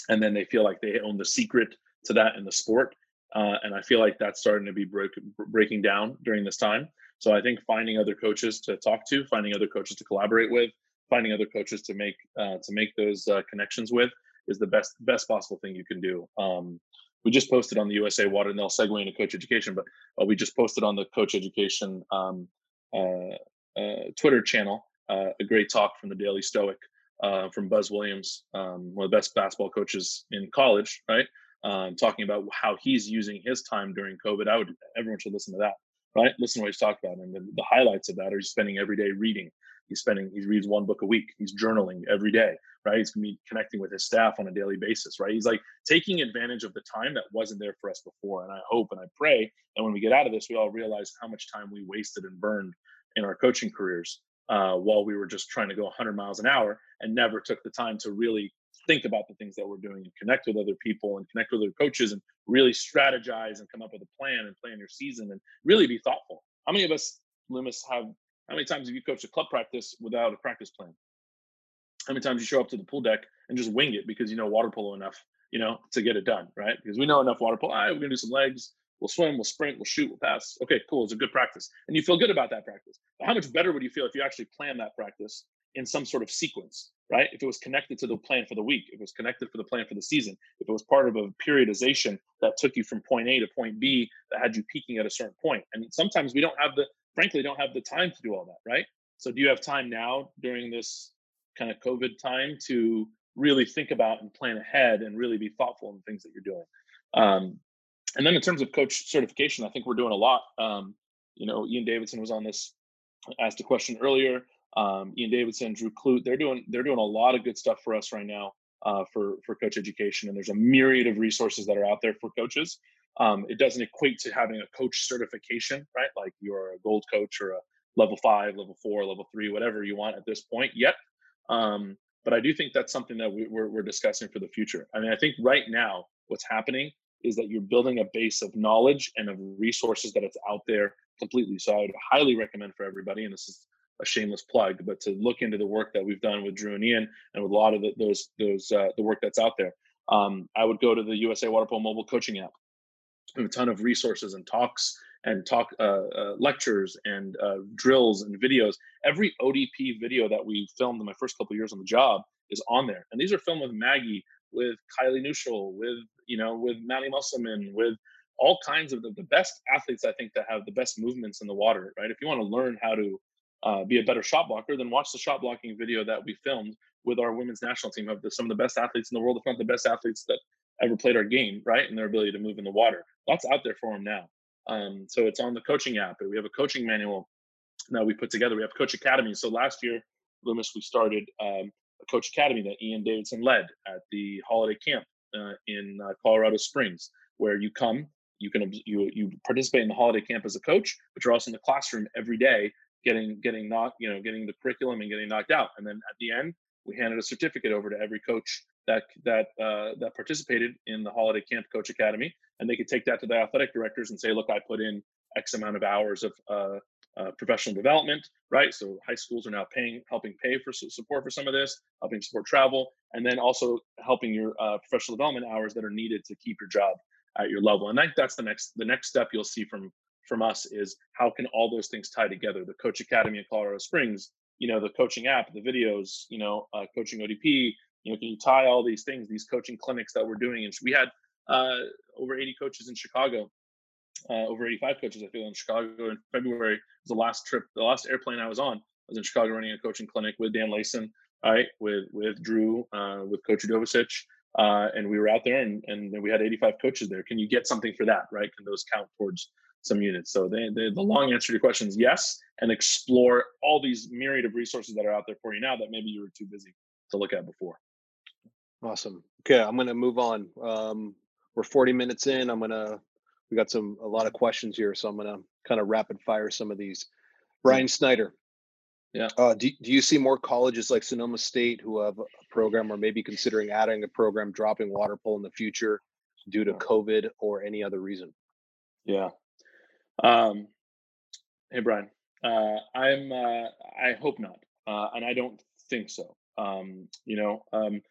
and then they feel like they own the secret to that in the sport. Uh, and I feel like that's starting to be break, breaking down during this time. So I think finding other coaches to talk to, finding other coaches to collaborate with, finding other coaches to make uh, to make those uh, connections with is the best best possible thing you can do. Um, we just posted on the USA Water, and they'll segue into coach education, but uh, we just posted on the coach education um, uh, uh, Twitter channel a great talk from the Daily Stoic from Buzz Williams, um, one of the best basketball coaches in college, right? Um, talking about how he's using his time during COVID. I would everyone should listen to that, right? Listen to what he's talking about, and the, the highlights of that are he's spending every day reading. He's spending he reads one book a week. He's journaling every day, right? He's gonna be connecting with his staff on a daily basis, right? He's like taking advantage of the time that wasn't there for us before. And I hope and I pray that when we get out of this, we all realize how much time we wasted and burned in our coaching careers uh, while we were just trying to go 100 miles an hour and never took the time to really think about the things that we're doing and connect with other people and connect with other coaches and really strategize and come up with a plan and plan your season and really be thoughtful. How many of us, Loomis, have how many times have you coached a club practice without a practice plan? How many times you show up to the pool deck and just wing it because you know water polo enough, you know, to get it done, right? Because we know enough water polo. All right, we're gonna do some legs, We'll swim, we'll sprint, we'll shoot, we'll pass. Okay, cool. It's a good practice. And you feel good about that practice. But how much better would you feel if you actually plan that practice in some sort of sequence, right? If it was connected to the plan for the week, if it was connected for the plan for the season, if it was part of a periodization that took you from point A to point B that had you peaking at a certain point. And sometimes we don't have the, frankly, don't have the time to do all that, right? So do you have time now during this kind of COVID time to really think about and plan ahead and really be thoughtful in the things that you're doing? Um, and then in terms of coach certification, I think we're doing a lot. Um, you know, Ian Davidson was on this, asked a question earlier. Um, Ian Davidson, Drew Clute, they're doing they're doing a lot of good stuff for us right now uh, for for coach education, and there's a myriad of resources that are out there for coaches. Um, it doesn't equate to having a coach certification, right? Like you're a gold coach or a level five, level four, level three, whatever you want at this point yet. Um, but I do think that's something that we, we're, we're discussing for the future. I mean, I think right now what's happening is that you're building a base of knowledge and of resources that it's out there completely. So I would highly recommend for everybody, and this is a shameless plug, but to look into the work that we've done with Drew and Ian and with a lot of the, those those uh, the work that's out there. Um, I would go to the USA Water Polo mobile coaching app. A ton of resources and talks and talk uh, uh, lectures and uh, drills and videos. Every ODP video that we filmed in my first couple years on the job is on there, and these are filmed with Maggie with Kiley Neushul, with you know, with Maddie Musselman, with all kinds of the, the best athletes I think that have the best movements in the water, right? If you want to learn how to uh, be a better shot blocker, then watch the shot blocking video that we filmed with our women's national team of the, some of the best athletes in the world, if not the best athletes that ever played our game, right? And their ability to move in the water. That's out there for them now. Um, so it's on the coaching app. We have a coaching manual that we put together. We have Coach Academy. So last year, Loomis, we started um, a Coach Academy that Ian Davidson led at the holiday camp uh, in uh, Colorado Springs, where you come, you can you you participate in the holiday camp as a coach, but you're also in the classroom every day, getting getting knocked, you know, getting the curriculum and getting knocked out. And then at the end, we handed a certificate over to every coach that that uh, that participated in the holiday camp coach academy, and they could take that to the athletic directors and say, look, I put in X amount of hours of uh, uh, professional development, right? So high schools are now paying, helping pay for support for some of this, helping support travel, and then also helping your uh, professional development hours that are needed to keep your job at your level. And I think that's the next the next step you'll see from from us is how can all those things tie together? The Coach Academy in Colorado Springs, you know, the coaching app, the videos, you know, uh, coaching ODP. You know, can you tie all these things, these coaching clinics that we're doing? And we had uh, over 80 coaches in Chicago uh, over 85 coaches, I feel, in Chicago in February. was the last trip, the last airplane I was on. I was in Chicago running a coaching clinic with Dan Layson, right, with with Drew, uh, with Coach Udovicic, uh, and we were out there, and and we had 85 coaches there. Can you get something for that, right? Can those count towards some units? So they, they, the long answer to your question is yes, and explore all these myriad of resources that are out there for you now that maybe you were too busy to look at before. Awesome. Okay, I'm going to move on. Um, we're 40 minutes in. I'm going to we got some a lot of questions here, so I'm gonna kind of rapid fire some of these. Brian Snyder. Yeah. Uh, do, do you see more colleges like Sonoma State who have a program or maybe considering adding a program dropping water polo in the future due to COVID or any other reason? Yeah. Um, hey, Brian. Uh, I'm. Uh, I hope not, uh, and I don't think so. Um, you know, um,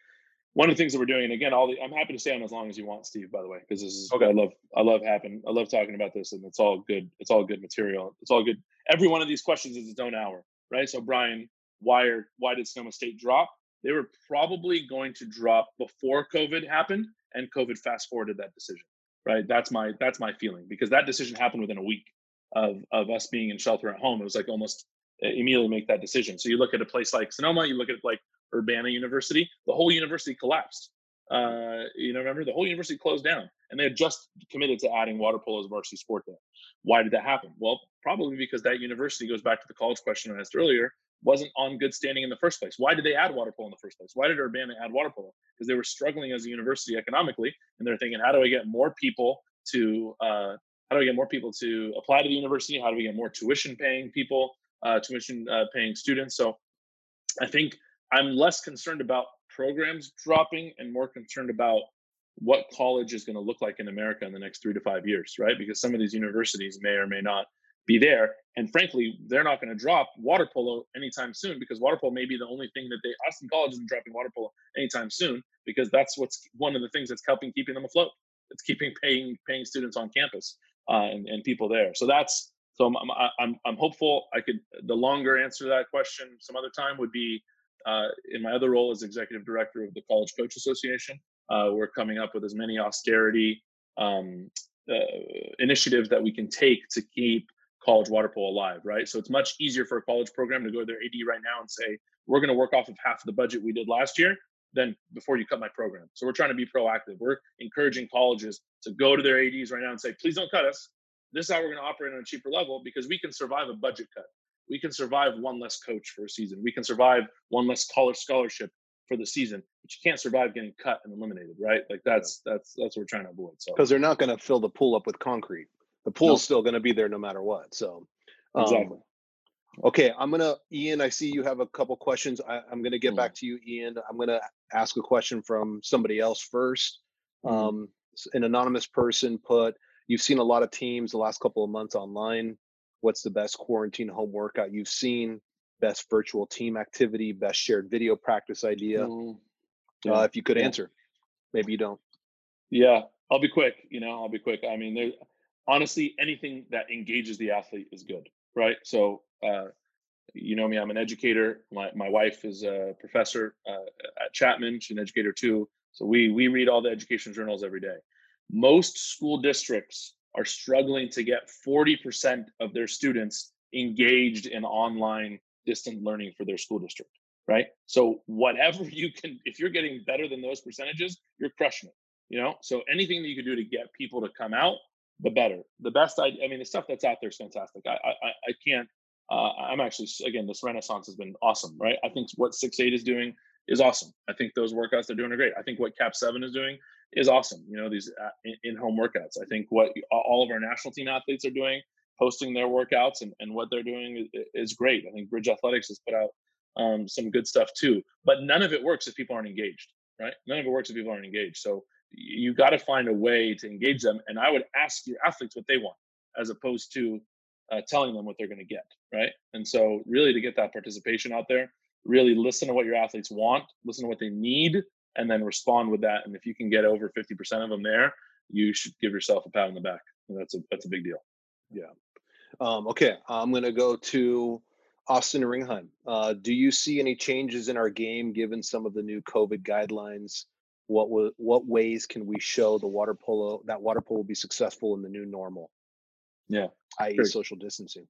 one of the things that we're doing, and again, all the, I'm happy to stay on as long as you want, Steve. By the way, because this is okay. I love I love having I love talking about this, and it's all good. It's all good material. It's all good. Every one of these questions is its own hour, right? So, Brian, why are why did Sonoma State drop? they were probably going to drop before COVID happened, and COVID fast forwarded that decision. Right? That's my that's my feeling because that decision happened within a week of of us being in shelter at home. It was like almost immediately make that decision. So you look at a place like Sonoma, you look at like Urbana University, the whole university collapsed. Uh, you know, remember the whole university closed down, and they had just committed to adding water polo as a varsity sport there. Why did that happen? Well, probably because that university goes back to the college question I asked earlier wasn't on good standing in the first place. Why did they add water polo in the first place? Why did Urbana add water polo? Because they were struggling as a university economically, and they're thinking, how do I get more people to uh, how do I get more people to apply to the university? How do we get more tuition paying people, uh, tuition uh, paying students? So I think I'm less concerned about programs dropping and more concerned about what college is going to look like in America in the next three to five years, right? Because some of these universities may or may not be there. And frankly, they're not going to drop water polo anytime soon because water polo may be the only thing that they Austin College isn't dropping water polo anytime soon because that's what's one of the things that's helping keeping them afloat. It's keeping paying paying students on campus uh, and, and people there. So that's so I'm, I'm I'm hopeful. I could the longer answer to that question some other time would be uh, in my other role as executive director of the College Coach Association. Uh, we're coming up with as many austerity um, uh, initiatives that we can take to keep college water polo alive, right? So it's much easier for a college program to go to their AD right now and say, we're going to work off of half of the budget we did last year than before you cut my program. So we're trying to be proactive. We're encouraging colleges to go to their ADs right now and say, please don't cut us. This is how we're going to operate on a cheaper level because we can survive a budget cut. We can survive one less coach for a season. We can survive one less college scholarship for the season, but you can't survive getting cut and eliminated, right? Like that's that's that's what we're trying to avoid. So because they're not going to fill the pool up with concrete the pool's nope. still going to be there no matter what. So, um, exactly. Okay, I'm gonna Ian. I see you have a couple questions. I, am gonna get mm. back to you, Ian. I'm gonna ask a question from somebody else first. Mm. Um, an anonymous person put, "You've seen a lot of teams the last couple of months online. What's the best quarantine home workout you've seen? Best virtual team activity? Best shared video practice idea? Mm. Yeah. Uh, if you could yeah. answer, maybe you don't. Yeah, I'll be quick. You know, I'll be quick. I mean, there honestly, anything that engages the athlete is good, right? So, uh, you know me, I'm an educator. My, my wife is a professor uh, at Chapman. She's an educator too. So we we read all the education journals every day. Most school districts are struggling to get 40% of their students engaged in online distant learning for their school district, right? So whatever you can, if you're getting better than those percentages, you're crushing it. You know, so anything that you can do to get people to come out the better. The best I, I mean, the stuff that's out there is fantastic. I, I, I can't. Uh, I'm actually again, this renaissance has been awesome, right? I think what six eight is doing is awesome. I think those workouts they're doing are great. I think what Cap Seven is doing is awesome. You know, these uh, in-home workouts. I think what all of our national team athletes are doing, posting their workouts and, and what they're doing is, is great. I think Bridge Athletics has put out um, some good stuff too. But none of it works if people aren't engaged, right? None of it works if people aren't engaged. So you got to find a way to engage them. And I would ask your athletes what they want as opposed to uh, telling them what they're going to get. Right. And so, really, to get that participation out there, really listen to what your athletes want, listen to what they need, and then respond with that. And if you can get over 50% of them there, you should give yourself a pat on the back. And that's a that's a big deal. Yeah. Um, okay, I'm going to go to Austin Ringheim. Uh, do you see any changes in our game given some of the new COVID guidelines what w- what ways can we show the water polo that water polo will be successful in the new normal? Yeah, i.e., great. social distancing.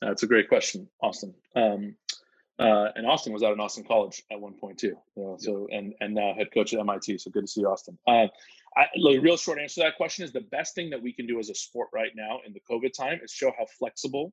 That's a great question, Austin. Um, uh, and Austin was out in Austin College at one point too. You know, so and and now head coach at MIT. So good to see you, Austin. Uh, I, the real short answer to that question is the best thing that we can do as a sport right now in the COVID time is show how flexible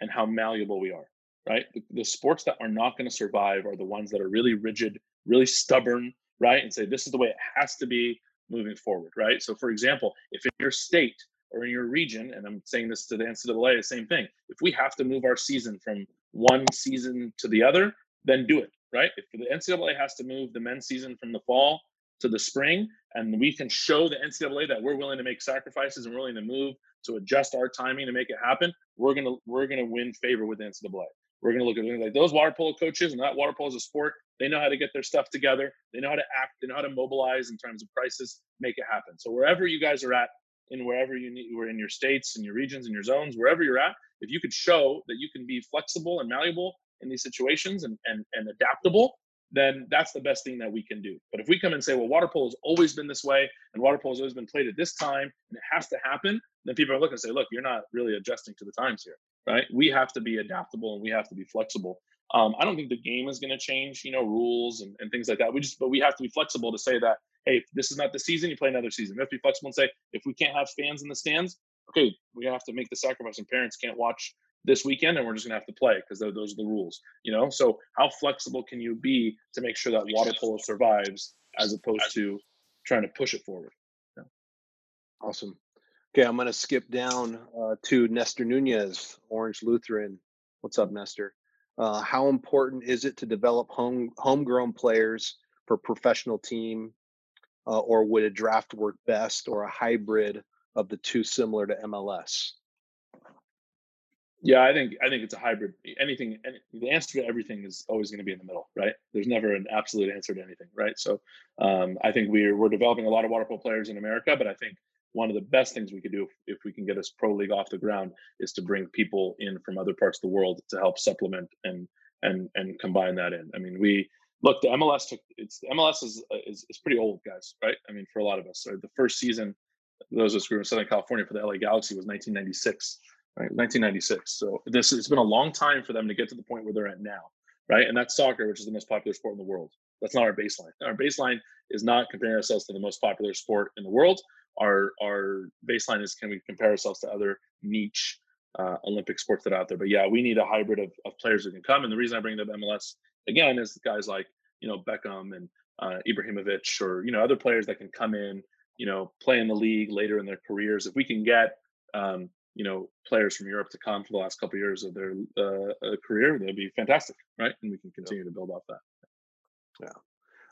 and how malleable we are. Right, the, the sports that are not going to survive are the ones that are really rigid, really stubborn, right? And say, this is the way it has to be moving forward, right? So, for example, if in your state or in your region, and I'm saying this to the NCAA, the same thing, if we have to move our season from one season to the other, then do it, right? If the NCAA has to move the men's season from the fall to the spring, and we can show the NCAA that we're willing to make sacrifices and willing to move to adjust our timing to make it happen, we're gonna we're gonna win favor with the NCAA. We're gonna look at like those water polo coaches, and that water polo is a sport they know how to get their stuff together. They know how to act. They know how to mobilize in terms of prices, make it happen. So wherever you guys are at, in wherever you need, we're in your states, in your regions, and your zones, wherever you're at, if you could show that you can be flexible and malleable in these situations and and, and adaptable, then that's the best thing that we can do. But if we come and say, well, water polo has always been this way, and water polo has always been played at this time, and it has to happen, then people are looking and say, look, you're not really adjusting to the times here, right? We have to be adaptable and we have to be flexible. Um, I don't think the game is going to change, you know, rules and, and things like that. We just, but we have to be flexible to say that, hey, this is not the season, you play another season. We have to be flexible and say, if we can't have fans in the stands, okay, we have to make the sacrifice, and parents can't watch this weekend, and we're just going to have to play because those are the rules, you know. So how flexible can you be to make sure that water polo survives, as opposed to trying to push it forward? Yeah. Awesome. Okay, I'm going to skip down uh, to Nestor Nunez, Orange Lutheran. What's up, Nestor? Uh, how important is it to develop home homegrown players for professional team, uh, or would a draft work best, or a hybrid of the two similar to MLS? Yeah, I think I think it's a hybrid. Anything, any, the answer to everything is always going to be in the middle, right? There's never an absolute answer to anything, right? So, um, I think we're we're developing a lot of water polo players in America, but I think one of the best things we could do if, if we can get this pro league off the ground is to bring people in from other parts of the world to help supplement and and and combine that in. I mean, we look the MLS took it's MLS is is, is pretty old, guys, right? I mean, for a lot of us, the first season, those of us who were in Southern California for the LA Galaxy was 1996, right? 1996. So this it's been a long time for them to get to the point where they're at now, right? And that's soccer, which is the most popular sport in the world. That's not our baseline. Our baseline is not comparing ourselves to the most popular sport in the world our our baseline is can we compare ourselves to other niche uh, Olympic sports that are out there. But yeah, we need a hybrid of, of players that can come. And the reason I bring up MLS again is guys like you know Beckham and uh, Ibrahimovic or you know other players that can come in, you know, play in the league later in their careers. If we can get um, you know players from Europe to come for the last couple of years of their uh, uh career, that'd be fantastic, right? And we can continue to build off that. Yeah.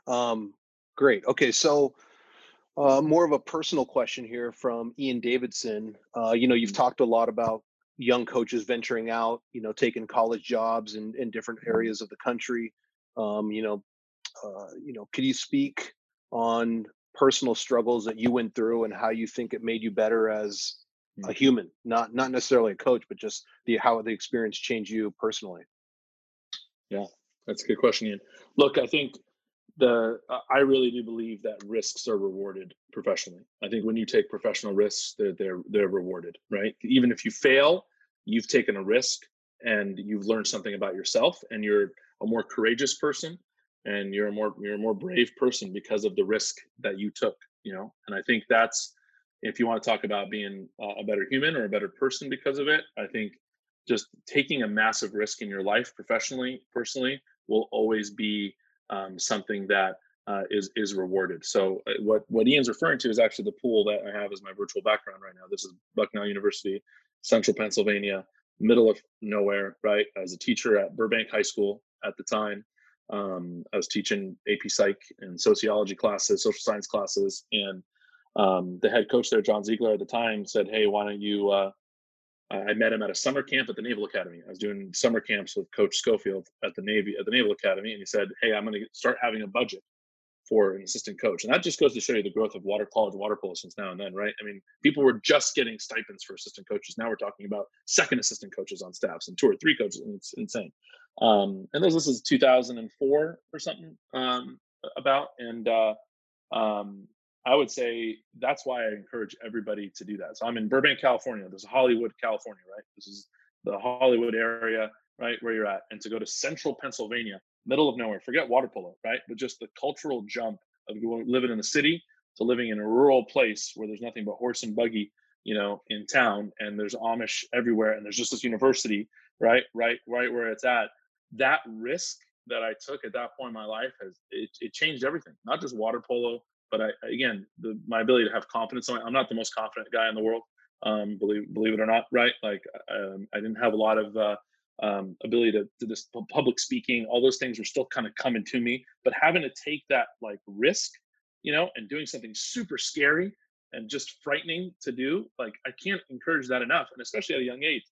Um, great. Okay, so uh, more of a personal question here from Ian Davidson. Uh, you know, you've mm-hmm. talked a lot about young coaches venturing out, you know, taking college jobs in, in different mm-hmm. areas of the country. Um, you know, uh, you know, could you speak on personal struggles that you went through and how you think it made you better as a mm-hmm. human, not not necessarily a coach, but just the how the experience changed you personally? Yeah, that's a good question, Ian. Look, I think the uh, I really do believe that risks are rewarded professionally. I think when you take professional risks, they're they're they're rewarded, right? Even if you fail, you've taken a risk and you've learned something about yourself, and you're a more courageous person, and you're a more you're a more brave person because of the risk that you took. You know, and I think that's if you want to talk about being a better human or a better person because of it. I think just taking a massive risk in your life, professionally, personally, will always be um, something that uh, is is rewarded. So uh, what what Ian's referring to is actually the pool that I have as my virtual background right now. This is Bucknell University, Central Pennsylvania, middle of nowhere. Right, as a teacher at Burbank High School at the time, um, I was teaching AP Psych and sociology classes, social science classes, and um, the head coach there, John Ziegler, at the time said, "Hey, why don't you uh, I met him at a summer camp at the Naval Academy. I was doing summer camps with Coach Schofield at the Navy at the Naval Academy, and he said, "Hey, I'm going to start having a budget for an assistant coach." And that just goes to show you the growth of water college water polo since now and then, right? I mean, people were just getting stipends for assistant coaches. Now we're talking about second assistant coaches on staffs and two or three coaches, and it's insane. Um, and this, this is 2004 or something um, about, and uh, um, I would say that's why I encourage everybody to do that. So I'm in Burbank, California. There's Hollywood, California, right? This is the Hollywood area, right, where you're at. And to go to central Pennsylvania, middle of nowhere, forget water polo, right? But just the cultural jump of living in the city to living in a rural place where there's nothing but horse and buggy, you know, in town, and there's Amish everywhere, and there's just this university, right, right, right where it's at. That risk that I took at that point in my life has it, it changed everything. Not just water polo, but I again, the, my ability to have confidence. I'm not the most confident guy in the world, um, believe believe it or not. Right? Like um, I didn't have a lot of uh, um, ability to do this public speaking. All those things were still kind of coming to me, but having to take that like risk, you know, and doing something super scary and just frightening to do, like I can't encourage that enough, and especially at a young age,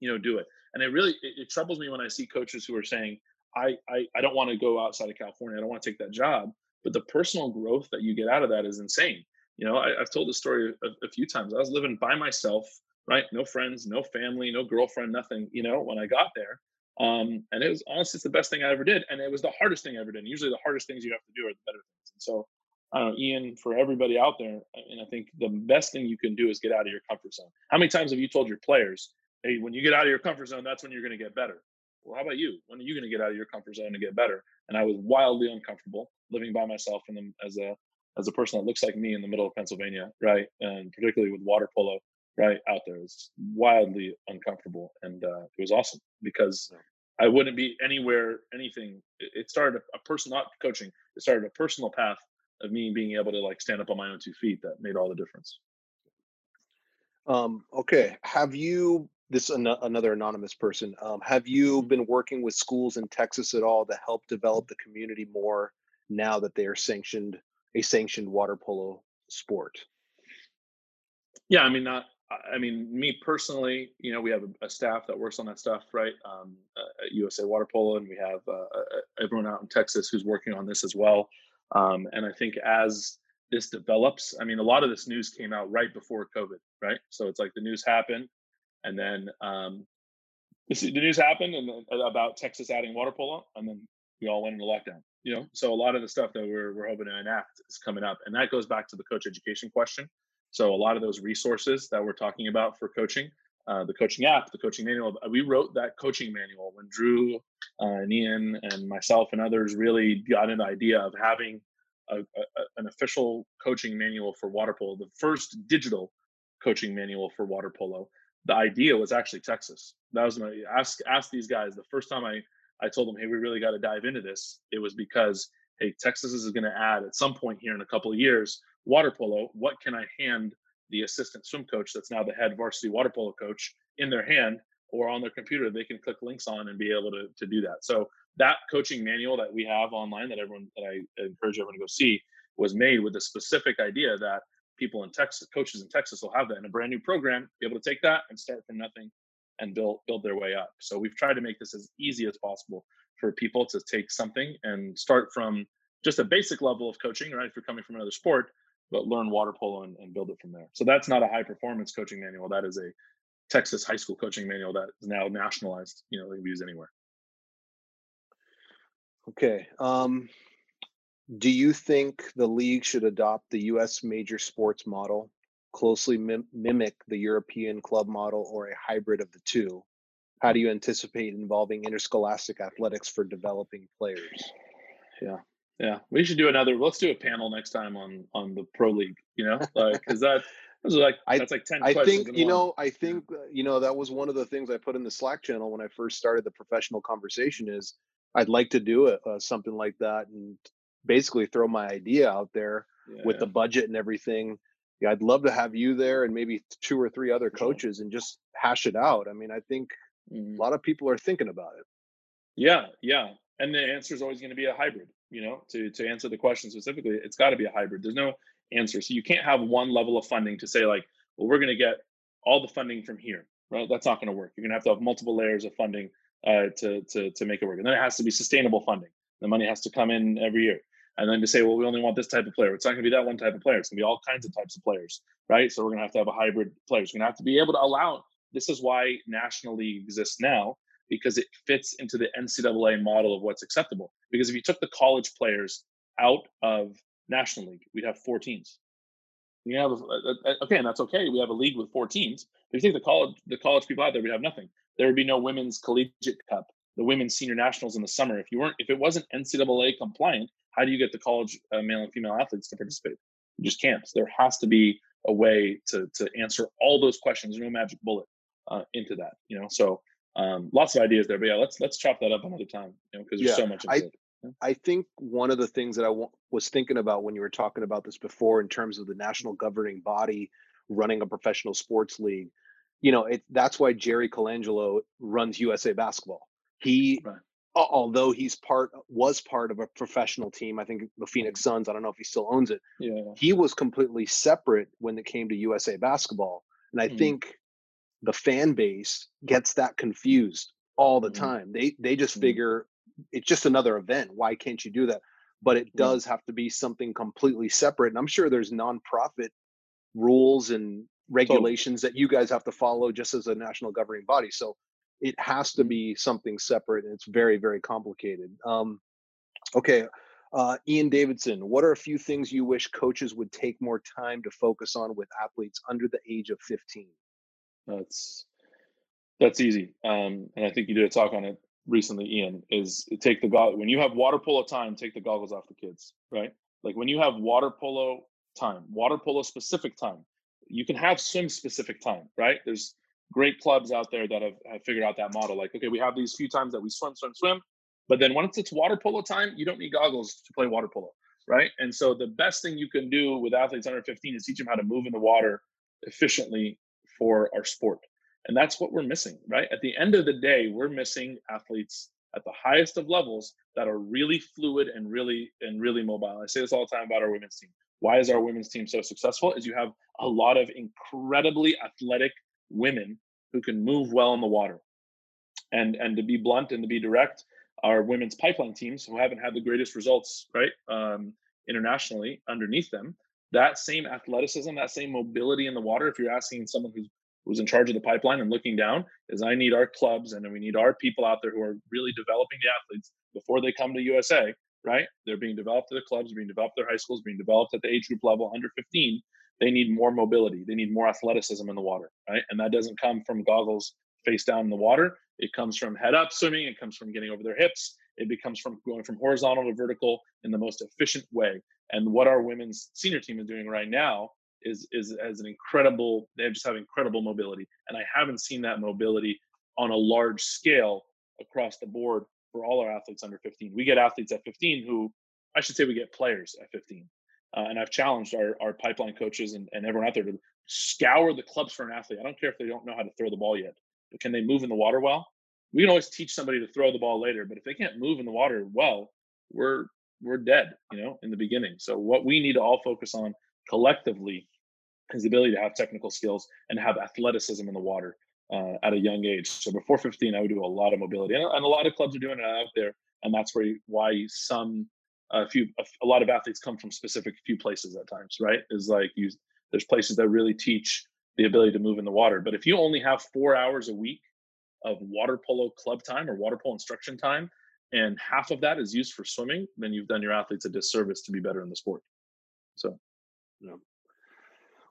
you know, do it. And it really it, it troubles me when I see coaches who are saying, I, I, I don't want to go outside of California. I don't want to take that job but the personal growth that you get out of that is insane you know I, have told this story a, a, few times i was living by myself right no friends no family no girlfriend nothing you know when i got there Um, and it was honestly the best thing I ever did, and it was the hardest thing I ever did. And usually, the hardest things you have to do are the better things. And so, I don't know, Ian, for everybody out there, mean, I think the best thing you can do is get out of your comfort zone. How many times have you told your players, "Hey, when you get out of your comfort zone, that's when you're going to get better"? Well, how about you? When are you going to get out of your comfort zone and get better? And I was wildly uncomfortable living by myself and as a as a person that looks like me in the middle of Pennsylvania, right? And particularly with water polo, right out there, it's wildly uncomfortable, and uh, it was awesome because I wouldn't be anywhere, anything. It started a, person, not coaching. It started a personal path of me being able to like stand up on my own two feet that made all the difference. Um, okay. Have you this an- another anonymous person? Um, have you been working with schools in Texas at all to help develop the community more now that they are sanctioned a sanctioned water polo sport? Yeah, I mean, not I mean, me personally, you know, we have a, a staff that works on that stuff, right? Um, uh, at USA Water Polo, and we have uh, uh, everyone out in Texas who's working on this as well. Um, and I think as this develops, I mean, a lot of this news came out right before COVID, right? So it's like the news happened, and then um, the news happened, and about Texas adding water polo, and then we all went into lockdown. You know, so a lot of the stuff that we're we're hoping to enact is coming up, and that goes back to the coach education question so a lot of those resources that we're talking about for coaching, uh, the coaching app, the coaching manual, we wrote that coaching manual when Drew uh, and Ian and myself and others really got an idea of having a, a, an official coaching manual for water polo, the first digital coaching manual for water polo. The idea was actually Texas. That was my ask ask these guys. The first time I I told them, hey, we really got to dive into this. It was because hey, Texas is going to add at some point here in a couple of years water polo, what can I hand the assistant swim coach that's now the head varsity water polo coach in their hand or on their computer they can click links on and be able to, to do that so that coaching manual that we have online that everyone that i encourage everyone to go see was made with the specific idea that people in texas coaches in texas will have that in a brand new program be able to take that and start from nothing and build build their way up so we've tried to make this as easy as possible for people to take something and start from just a basic level of coaching right if you're coming from another sport but learn water polo and, and build it from there. So that's not a high performance coaching manual. That is a Texas high school coaching manual that is now nationalized. You know, they can be used anywhere. Okay. Um, do you think the league should adopt the U.S. major sports model, closely mim- mimic the European club model, or a hybrid of the two? How do you anticipate involving interscholastic athletics for developing players? Yeah, yeah, we should do another. Let's do a panel next time on on the pro league. You know, like because that was like that's like ten. I think you one. know. I think uh, you know that was one of the things I put in the Slack channel when I first started the professional conversation. Is I'd like to do uh, something like that and basically throw my idea out there yeah. with the budget and everything. Yeah, I'd love to have you there and maybe two or three other coaches and just hash it out. I mean, I think mm-hmm. a lot of people are thinking about it. Yeah, yeah, and the answer is always going to be a hybrid you know to to answer the question specifically it's got to be a hybrid there's no answer so you can't have one level of funding to say like well we're going to get all the funding from here right that's not going to work you're going to have to have multiple layers of funding uh, to to to make it work and then it has to be sustainable funding the money has to come in every year and then to say well we only want this type of player it's not going to be that one type of player it's going to be all kinds of types of players right so we're going to have to have a hybrid players we're going to have to be able to allow this is why national league exists now because it fits into the NCAA model of what's acceptable. Because if you took the college players out of National League, we'd have four teams. You have a, a, okay, and that's okay. We have a league with four teams. If you take the college the college people out there, we'd have nothing. There would be no women's collegiate cup, the women's senior nationals in the summer. If you weren't, if it wasn't NCAA compliant, how do you get the college uh, male and female athletes to participate? You just can't. So there has to be a way to to answer all those questions. There's no magic bullet uh, into that. You know, so um, lots of ideas there, but yeah, let's let's chop that up another time, you know, because there's yeah, so much. I. I think one of the things that I w- was thinking about when you were talking about this before, in terms of the national governing body running a professional sports league, you know, it, that's why Jerry Colangelo runs USA Basketball. He, right. although he's part was part of a professional team, I think the Phoenix mm-hmm. Suns. I don't know if he still owns it. Yeah, he was completely separate when it came to USA Basketball, and I mm. think the fan base gets that confused all the mm-hmm. time. They they just mm-hmm. figure it's just another event. Why can't you do that? But it mm-hmm. does have to be something completely separate. And I'm sure there's nonprofit rules and regulations totally. that you guys have to follow just as a national governing body. So it has to be something separate and it's very very complicated. Um, okay uh, ian davidson what are a few things you wish coaches would take more time to focus on with athletes under the age of 15 that's that's easy um, and i think you did a talk on it recently ian is take the go- when you have water polo time take the goggles off the kids right? Like when you have water polo time water polo specific time you can have swim specific time right? There's great clubs out there that have, have figured out that model. Like, okay, we have these few times that we swim, swim, swim, but then once it's water polo time, you don't need goggles to play water polo, right? And so the best thing you can do with athletes under 15 is teach them how to move in the water efficiently for our sport. And that's what we're missing, right? At the end of the day, we're missing athletes at the highest of levels that are really fluid and really and really mobile. I say this all the time about our women's team. Why is our women's team so successful? Is you have a lot of incredibly athletic women who can move well in the water. And and to be blunt and to be direct, our women's pipeline teams who haven't had the greatest results, right, um, internationally underneath them, that same athleticism, that same mobility in the water. If you're asking someone who's who's in charge of the pipeline and looking down, is I need our clubs and we need our people out there who are really developing the athletes before they come to USA, right? They're being developed at the clubs, being developed at their high schools, being developed at the age group level under 15 they need more mobility. They need more athleticism in the water, right? And that doesn't come from goggles face down in the water. It comes from head up swimming. It comes from getting over their hips. It becomes from going from horizontal to vertical in the most efficient way. And what our women's senior team is doing right now is is as an incredible. They just have incredible mobility, and I haven't seen that mobility on a large scale across the board for all our athletes under 15. We get athletes at 15 who, I should say, we get players at 15 uh, and I've challenged our, our pipeline coaches and, and everyone out there to scour the clubs for an athlete. I don't care if they don't know how to throw the ball yet, but can they move in the water well? We can always teach somebody to throw the ball later, but if they can't move in the water well, we're we're dead, you know, in the beginning. So what we need to all focus on collectively is the ability to have technical skills and have athleticism in the water uh, at a young age. So before 15, I would do a lot of mobility, and, and a lot of clubs are doing it out there, and that's where you, why some a few a, a, lot of athletes come from specific few places at times right? Is like you there's places that really teach the ability to move in the water but if you only have four hours a week of water polo club time or water polo instruction time and half of that is used for swimming then you've done your athletes a disservice to be better in the sport. So. Yeah.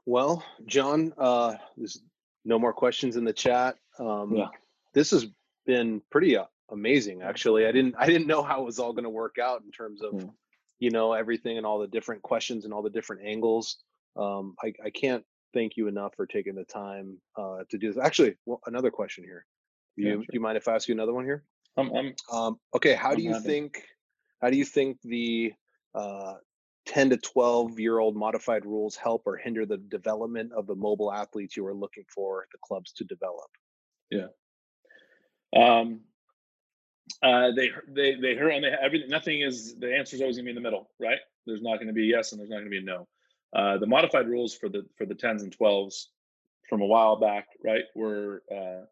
Well john uh there's no more questions in the chat. Um yeah. this has been pretty uh, amazing actually. I didn't i didn't know how it was all going to work out in terms of mm. you know everything and all the different questions and all the different angles. Um, I, I can't thank you enough for taking the time uh, to do this. Actually well, another question here. You, yeah, sure. do you mind if i ask you another one here? Um, um, um okay how do you happy. think how do you think the uh, 10 to 12 year old modified rules help or hinder the development of the mobile athletes you are looking for the clubs to develop? Yeah. Um, uh, they they they heard and they everything. Nothing is the answer is always to be in the middle, right? There's not to be yes and there's not to be no. Uh, the modified rules for the for the tens and twelves from a while back, right, were uh,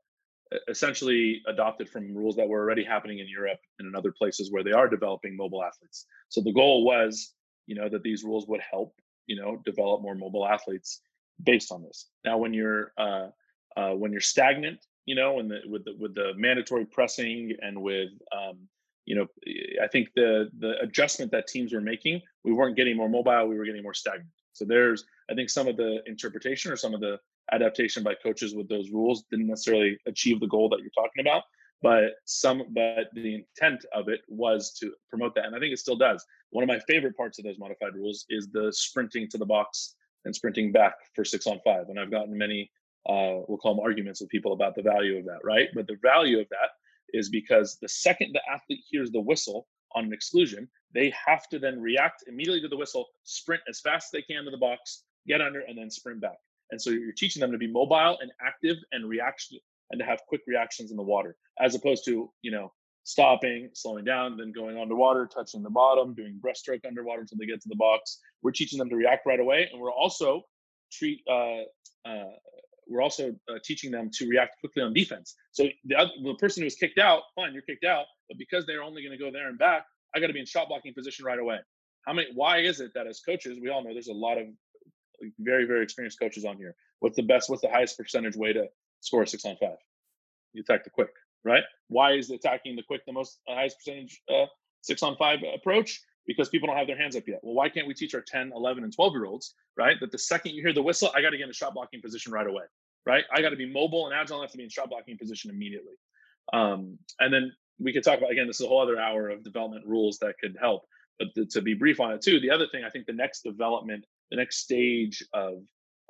essentially adopted from rules that were already happening in Europe and in other places where they are developing mobile athletes. So the goal was, you know, that these rules would help, you know, develop more mobile athletes based on this. Now, when you're uh, uh, when you're stagnant you know, and the, with the with the mandatory pressing and with um, you know, I think the the adjustment that teams were making, we weren't getting more mobile, we were getting more stagnant. So there's, I think, some of the interpretation or some of the adaptation by coaches with those rules didn't necessarily achieve the goal that you're talking about. But some, but the intent of it was to promote that, and I think it still does. One of my favorite parts of those modified rules is the sprinting to the box and sprinting back for six on five. And I've gotten many uh, we'll call them arguments with people about the value of that, right? But the value of that is because the second the athlete hears the whistle on an exclusion, they have to then react immediately to the whistle, sprint as fast as they can to the box, get under, and then sprint back. And so you're teaching them to be mobile and active and reaction and to have quick reactions in the water, as opposed to you know stopping, slowing down, then going underwater, touching the bottom, doing breaststroke underwater until they get to the box. We're teaching them to react right away, and we're also treat uh, uh, we're also uh, teaching them to react quickly on defense. So the other, the person who was kicked out, fine, you're kicked out, but because they're only going to go there and back, I got to be in shot blocking position right away. How many? Why is it that as coaches, we all know there's a lot of very very experienced coaches on here. What's the best? What's the highest percentage way to score a six on five? You attack the quick, right? Why is attacking the quick the most uh, highest percentage uh, six on five approach? Because people don't have their hands up yet. Well, why can't we teach our 10, 11, and 12 year olds, right? That the second you hear the whistle, I got to get in a shot blocking position right away, right? I got to be mobile and agile enough to be in shot blocking position immediately. Um, and then we could talk about again. This is a whole other hour of development rules that could help. But to, to be brief on it too, the other thing I think the next development, the next stage of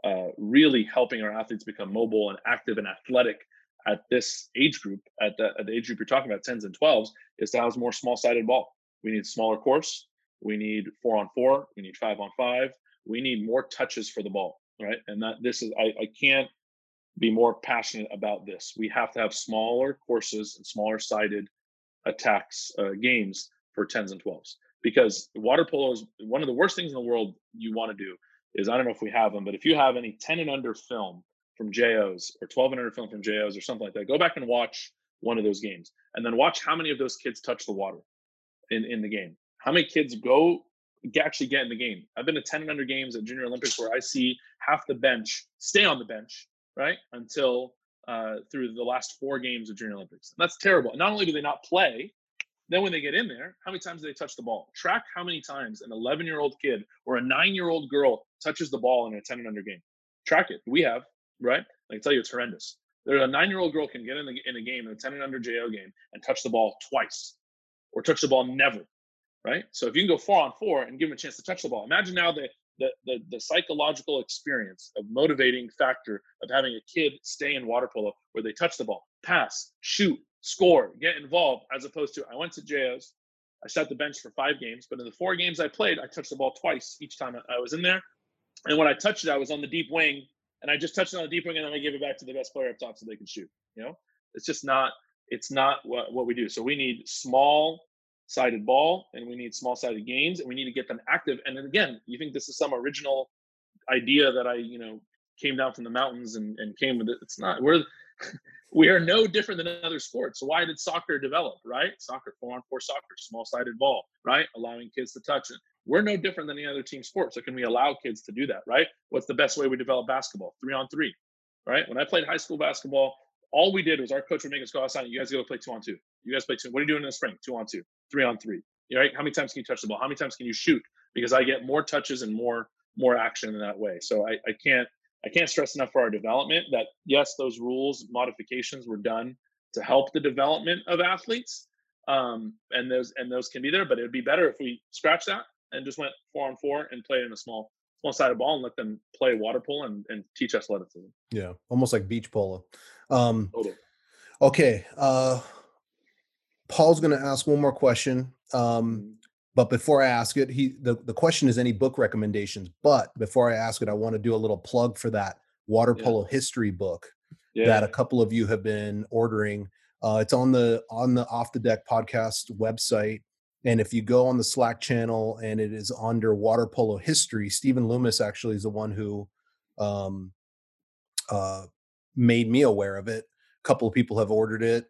uh, really helping our athletes become mobile and active and athletic at this age group, at the, at the age group you're talking about, 10s and 12s, is to have more small sided ball. We need smaller course. We need four on four. We need five on five. We need more touches for the ball, right? And that this is, I, I can't be more passionate about this. We have to have smaller courses and smaller sided attacks uh, games for 10s and 12s because water polo is one of the worst things in the world you want to do is I don't know if we have them, but if you have any 10 and under film from JOs or 12 and under film from JOs or something like that, go back and watch one of those games and then watch how many of those kids touch the water in, in the game. How many kids go actually get in the game? I've been to 10 and under games at Junior Olympics where I see half the bench stay on the bench, right? Until uh, through the last four games of Junior Olympics. And that's terrible. Not only do they not play, then when they get in there, how many times do they touch the ball? Track how many times an 11 year old kid or a nine year old girl touches the ball in a 10 and under game. Track it. We have, right? I can tell you it's horrendous. There's a nine year old girl can get in, the, in a game, in a 10 and under JO game, and touch the ball twice or touch the ball never, right? So if you can go four on four and give them a chance to touch the ball, imagine now the, the, the, the psychological experience of motivating factor of having a kid stay in water polo where they touch the ball, pass, shoot, score, get involved, as opposed to I went to JOs, I sat the bench for five games, but in the four games I played, I touched the ball twice each time I was in there. And when I touched it, I was on the deep wing, and I just touched it on the deep wing, and then I gave it back to the best player up top so they could shoot. You know, it's just not it's not what, what we do. So we need small sided ball, and we need small sided games, and we need to get them active. And then again, you think this is some original idea that I you know came down from the mountains and, and came with it. It's not. We're we are no different than other sports. So why did soccer develop, right? Soccer, four on four soccer, small sided ball, right? Allowing kids to touch it. We're no different than any other team sport. So can we allow kids to do that, right? What's the best way we develop basketball? Three on three, right? When I played high school basketball, all we did was our coach would make us go outside. You guys go play two on two. You guys play two. What are you doing in the spring? Two on two, three on three. Right? How many times can you touch the ball? How many times can you shoot? Because I get more touches and more more action in that way. So I, I can't I can't stress enough for our development that yes, those rules modifications were done to help the development of athletes, um, and those and those can be there. But it would be better if we scratch that and just went four on four and played in a small small sided ball and let them play water polo and, and teach athleticism. Yeah, almost like beach polo. Um, totally. Okay, uh, Paul's going to ask one more question. Um, mm-hmm. But before I ask it, he the, the question is any book recommendations. But before I ask it, I want to do a little plug for that water polo yeah. history book yeah. that a couple of you have been ordering. Uh, it's on the on the off the deck podcast website. And if you go on the Slack channel and it is under water polo history, Stephen Loomis actually is the one who um, uh, made me aware of it. A couple of people have ordered it.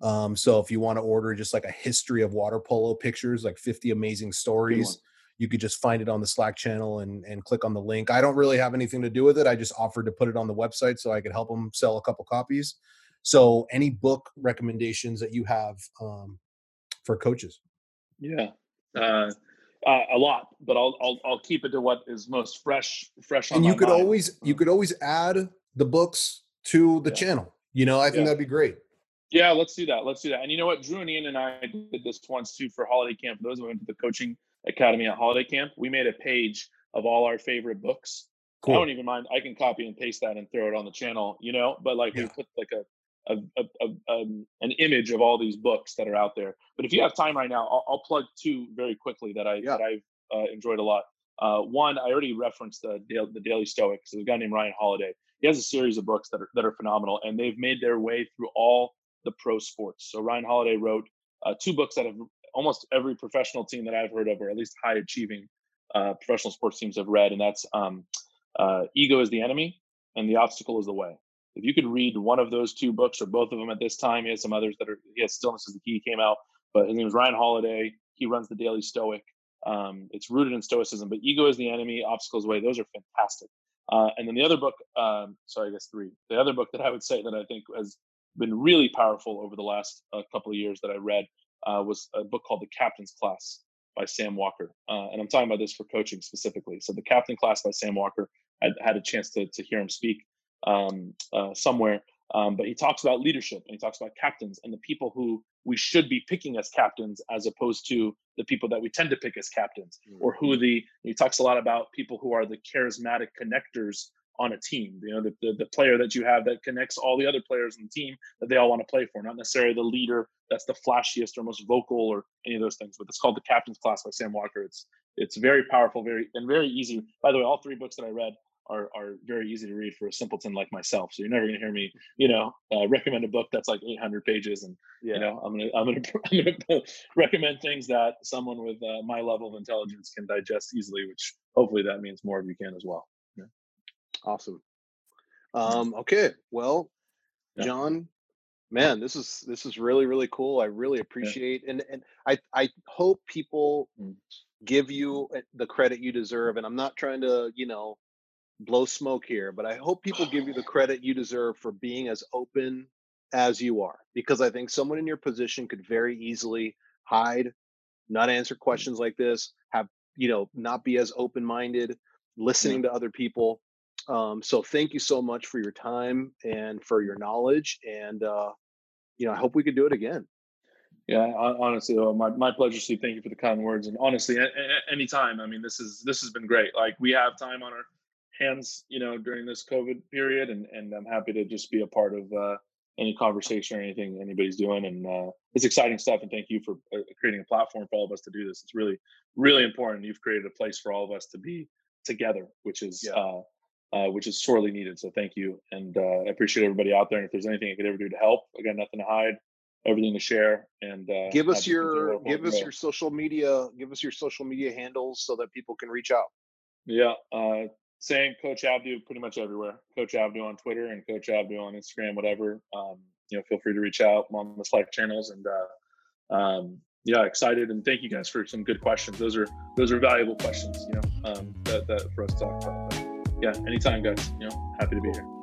Um, so if you want to order just like a history of water polo pictures, like 50 amazing stories, you could just find it on the Slack channel and, and click on the link. I don't really have anything to do with it. I just offered to put it on the website so I could help them sell a couple copies. So any book recommendations that you have um, for coaches? Yeah. Uh, uh, a lot, but I'll, I'll I'll keep it to what is most fresh fresh. and you could mind. always you uh-huh. could always add the books to the yeah. channel. You know, I think yeah. that'd be great. Yeah, let's do that. Let's do that. And you know what? Drew and Ian and I did this once too for holiday camp. Those who went to the coaching academy at holiday camp, we made a page of all our favorite books. Cool. I don't even mind. I can copy and paste that and throw it on the channel, you know. But like yeah. we put like a a, a, a um, an image of all these books that are out there. But if you have time right now, I'll, I'll plug two very quickly that I yeah. that I've uh, enjoyed a lot. Uh, one, I already referenced the the Daily Stoics. There's a guy named Ryan Holiday. He has a series of books that are that are phenomenal, and they've made their way through all the pro sports. So Ryan Holiday wrote uh, two books that have almost every professional team that I've heard of, or at least high achieving uh, professional sports teams have read, and that's um, uh, "Ego is the Enemy" and "The Obstacle is the Way." If you could read one of those two books or both of them at this time, he has some others that are. He has "Stillness is the Key" came out, but his name is Ryan Holiday. He runs the Daily Stoic. Um, it's rooted in Stoicism, but "Ego is the Enemy," "Obstacles Way." Those are fantastic. Uh, and then the other book, um, sorry, I guess three. The other book that I would say that I think has been really powerful over the last uh, couple of years that I read uh, was a book called The Captain's Class by Sam Walker, uh, and I'm talking about this for coaching specifically. So the Captain Class by Sam Walker, I had a chance to to hear him speak um, uh, somewhere, um, but he talks about leadership and he talks about captains and the people who we should be picking as captains as opposed to the people that we tend to pick as captains mm-hmm. or who the he talks a lot about people who are the charismatic connectors on a team you know the, the, the player that you have that connects all the other players in the team that they all want to play for not necessarily the leader that's the flashiest or most vocal or any of those things but it's called the captain's class by sam walker it's it's very powerful very and very easy by the way all three books that i read are are very easy to read for a simpleton like myself. So you're never going to hear me, you know, uh, recommend a book that's like 800 pages, and yeah. you know, I'm gonna I'm gonna I'm gonna recommend things that someone with uh, my level of intelligence can digest easily, which hopefully that means more of you can as well. Yeah. Awesome. Um, okay, well, yeah. John, man, this is this is really really cool. I really appreciate, and and I I hope people mm. give you uh, the credit you deserve. And I'm not trying to, you know blow smoke here, but I hope people give you the credit you deserve for being as open as you are, because I think someone in your position could very easily hide, not answer mm. questions like this, have, you know, not be as open minded, listening yeah. to other people. Um, so thank you so much for your time and for your knowledge. And, uh, you know, I hope we could do it again. Yeah, honestly, my, my pleasure, Steve. Thank you for the kind words. And honestly, anytime. I mean, this is this has been great. Like we have time on our hands, you know, during this COVID period, and and I'm happy to just be a part of uh, any conversation or anything anybody's doing. And uh, it's exciting stuff. And thank you for uh, creating a platform for all of us to do this. It's really, really important. You've created a place for all of us to be together, which is yeah. uh, uh, which is sorely needed. So thank you, and uh, I appreciate everybody out there. And if there's anything I could ever do to help, again, nothing to hide, everything to share. And uh, give us your give us your social media, give us your social media handles so that people can reach out. Yeah, saying Coach Abdou pretty much everywhere. Coach Abdou on Twitter and Coach Abdou on Instagram, whatever. Um, you know, feel free to reach out on the Slack channels and uh, um, yeah, excited and thank you guys for some good questions. Those are those are valuable questions, you know, um, that, that for us to talk about. But yeah, anytime, guys. You know, happy to be here.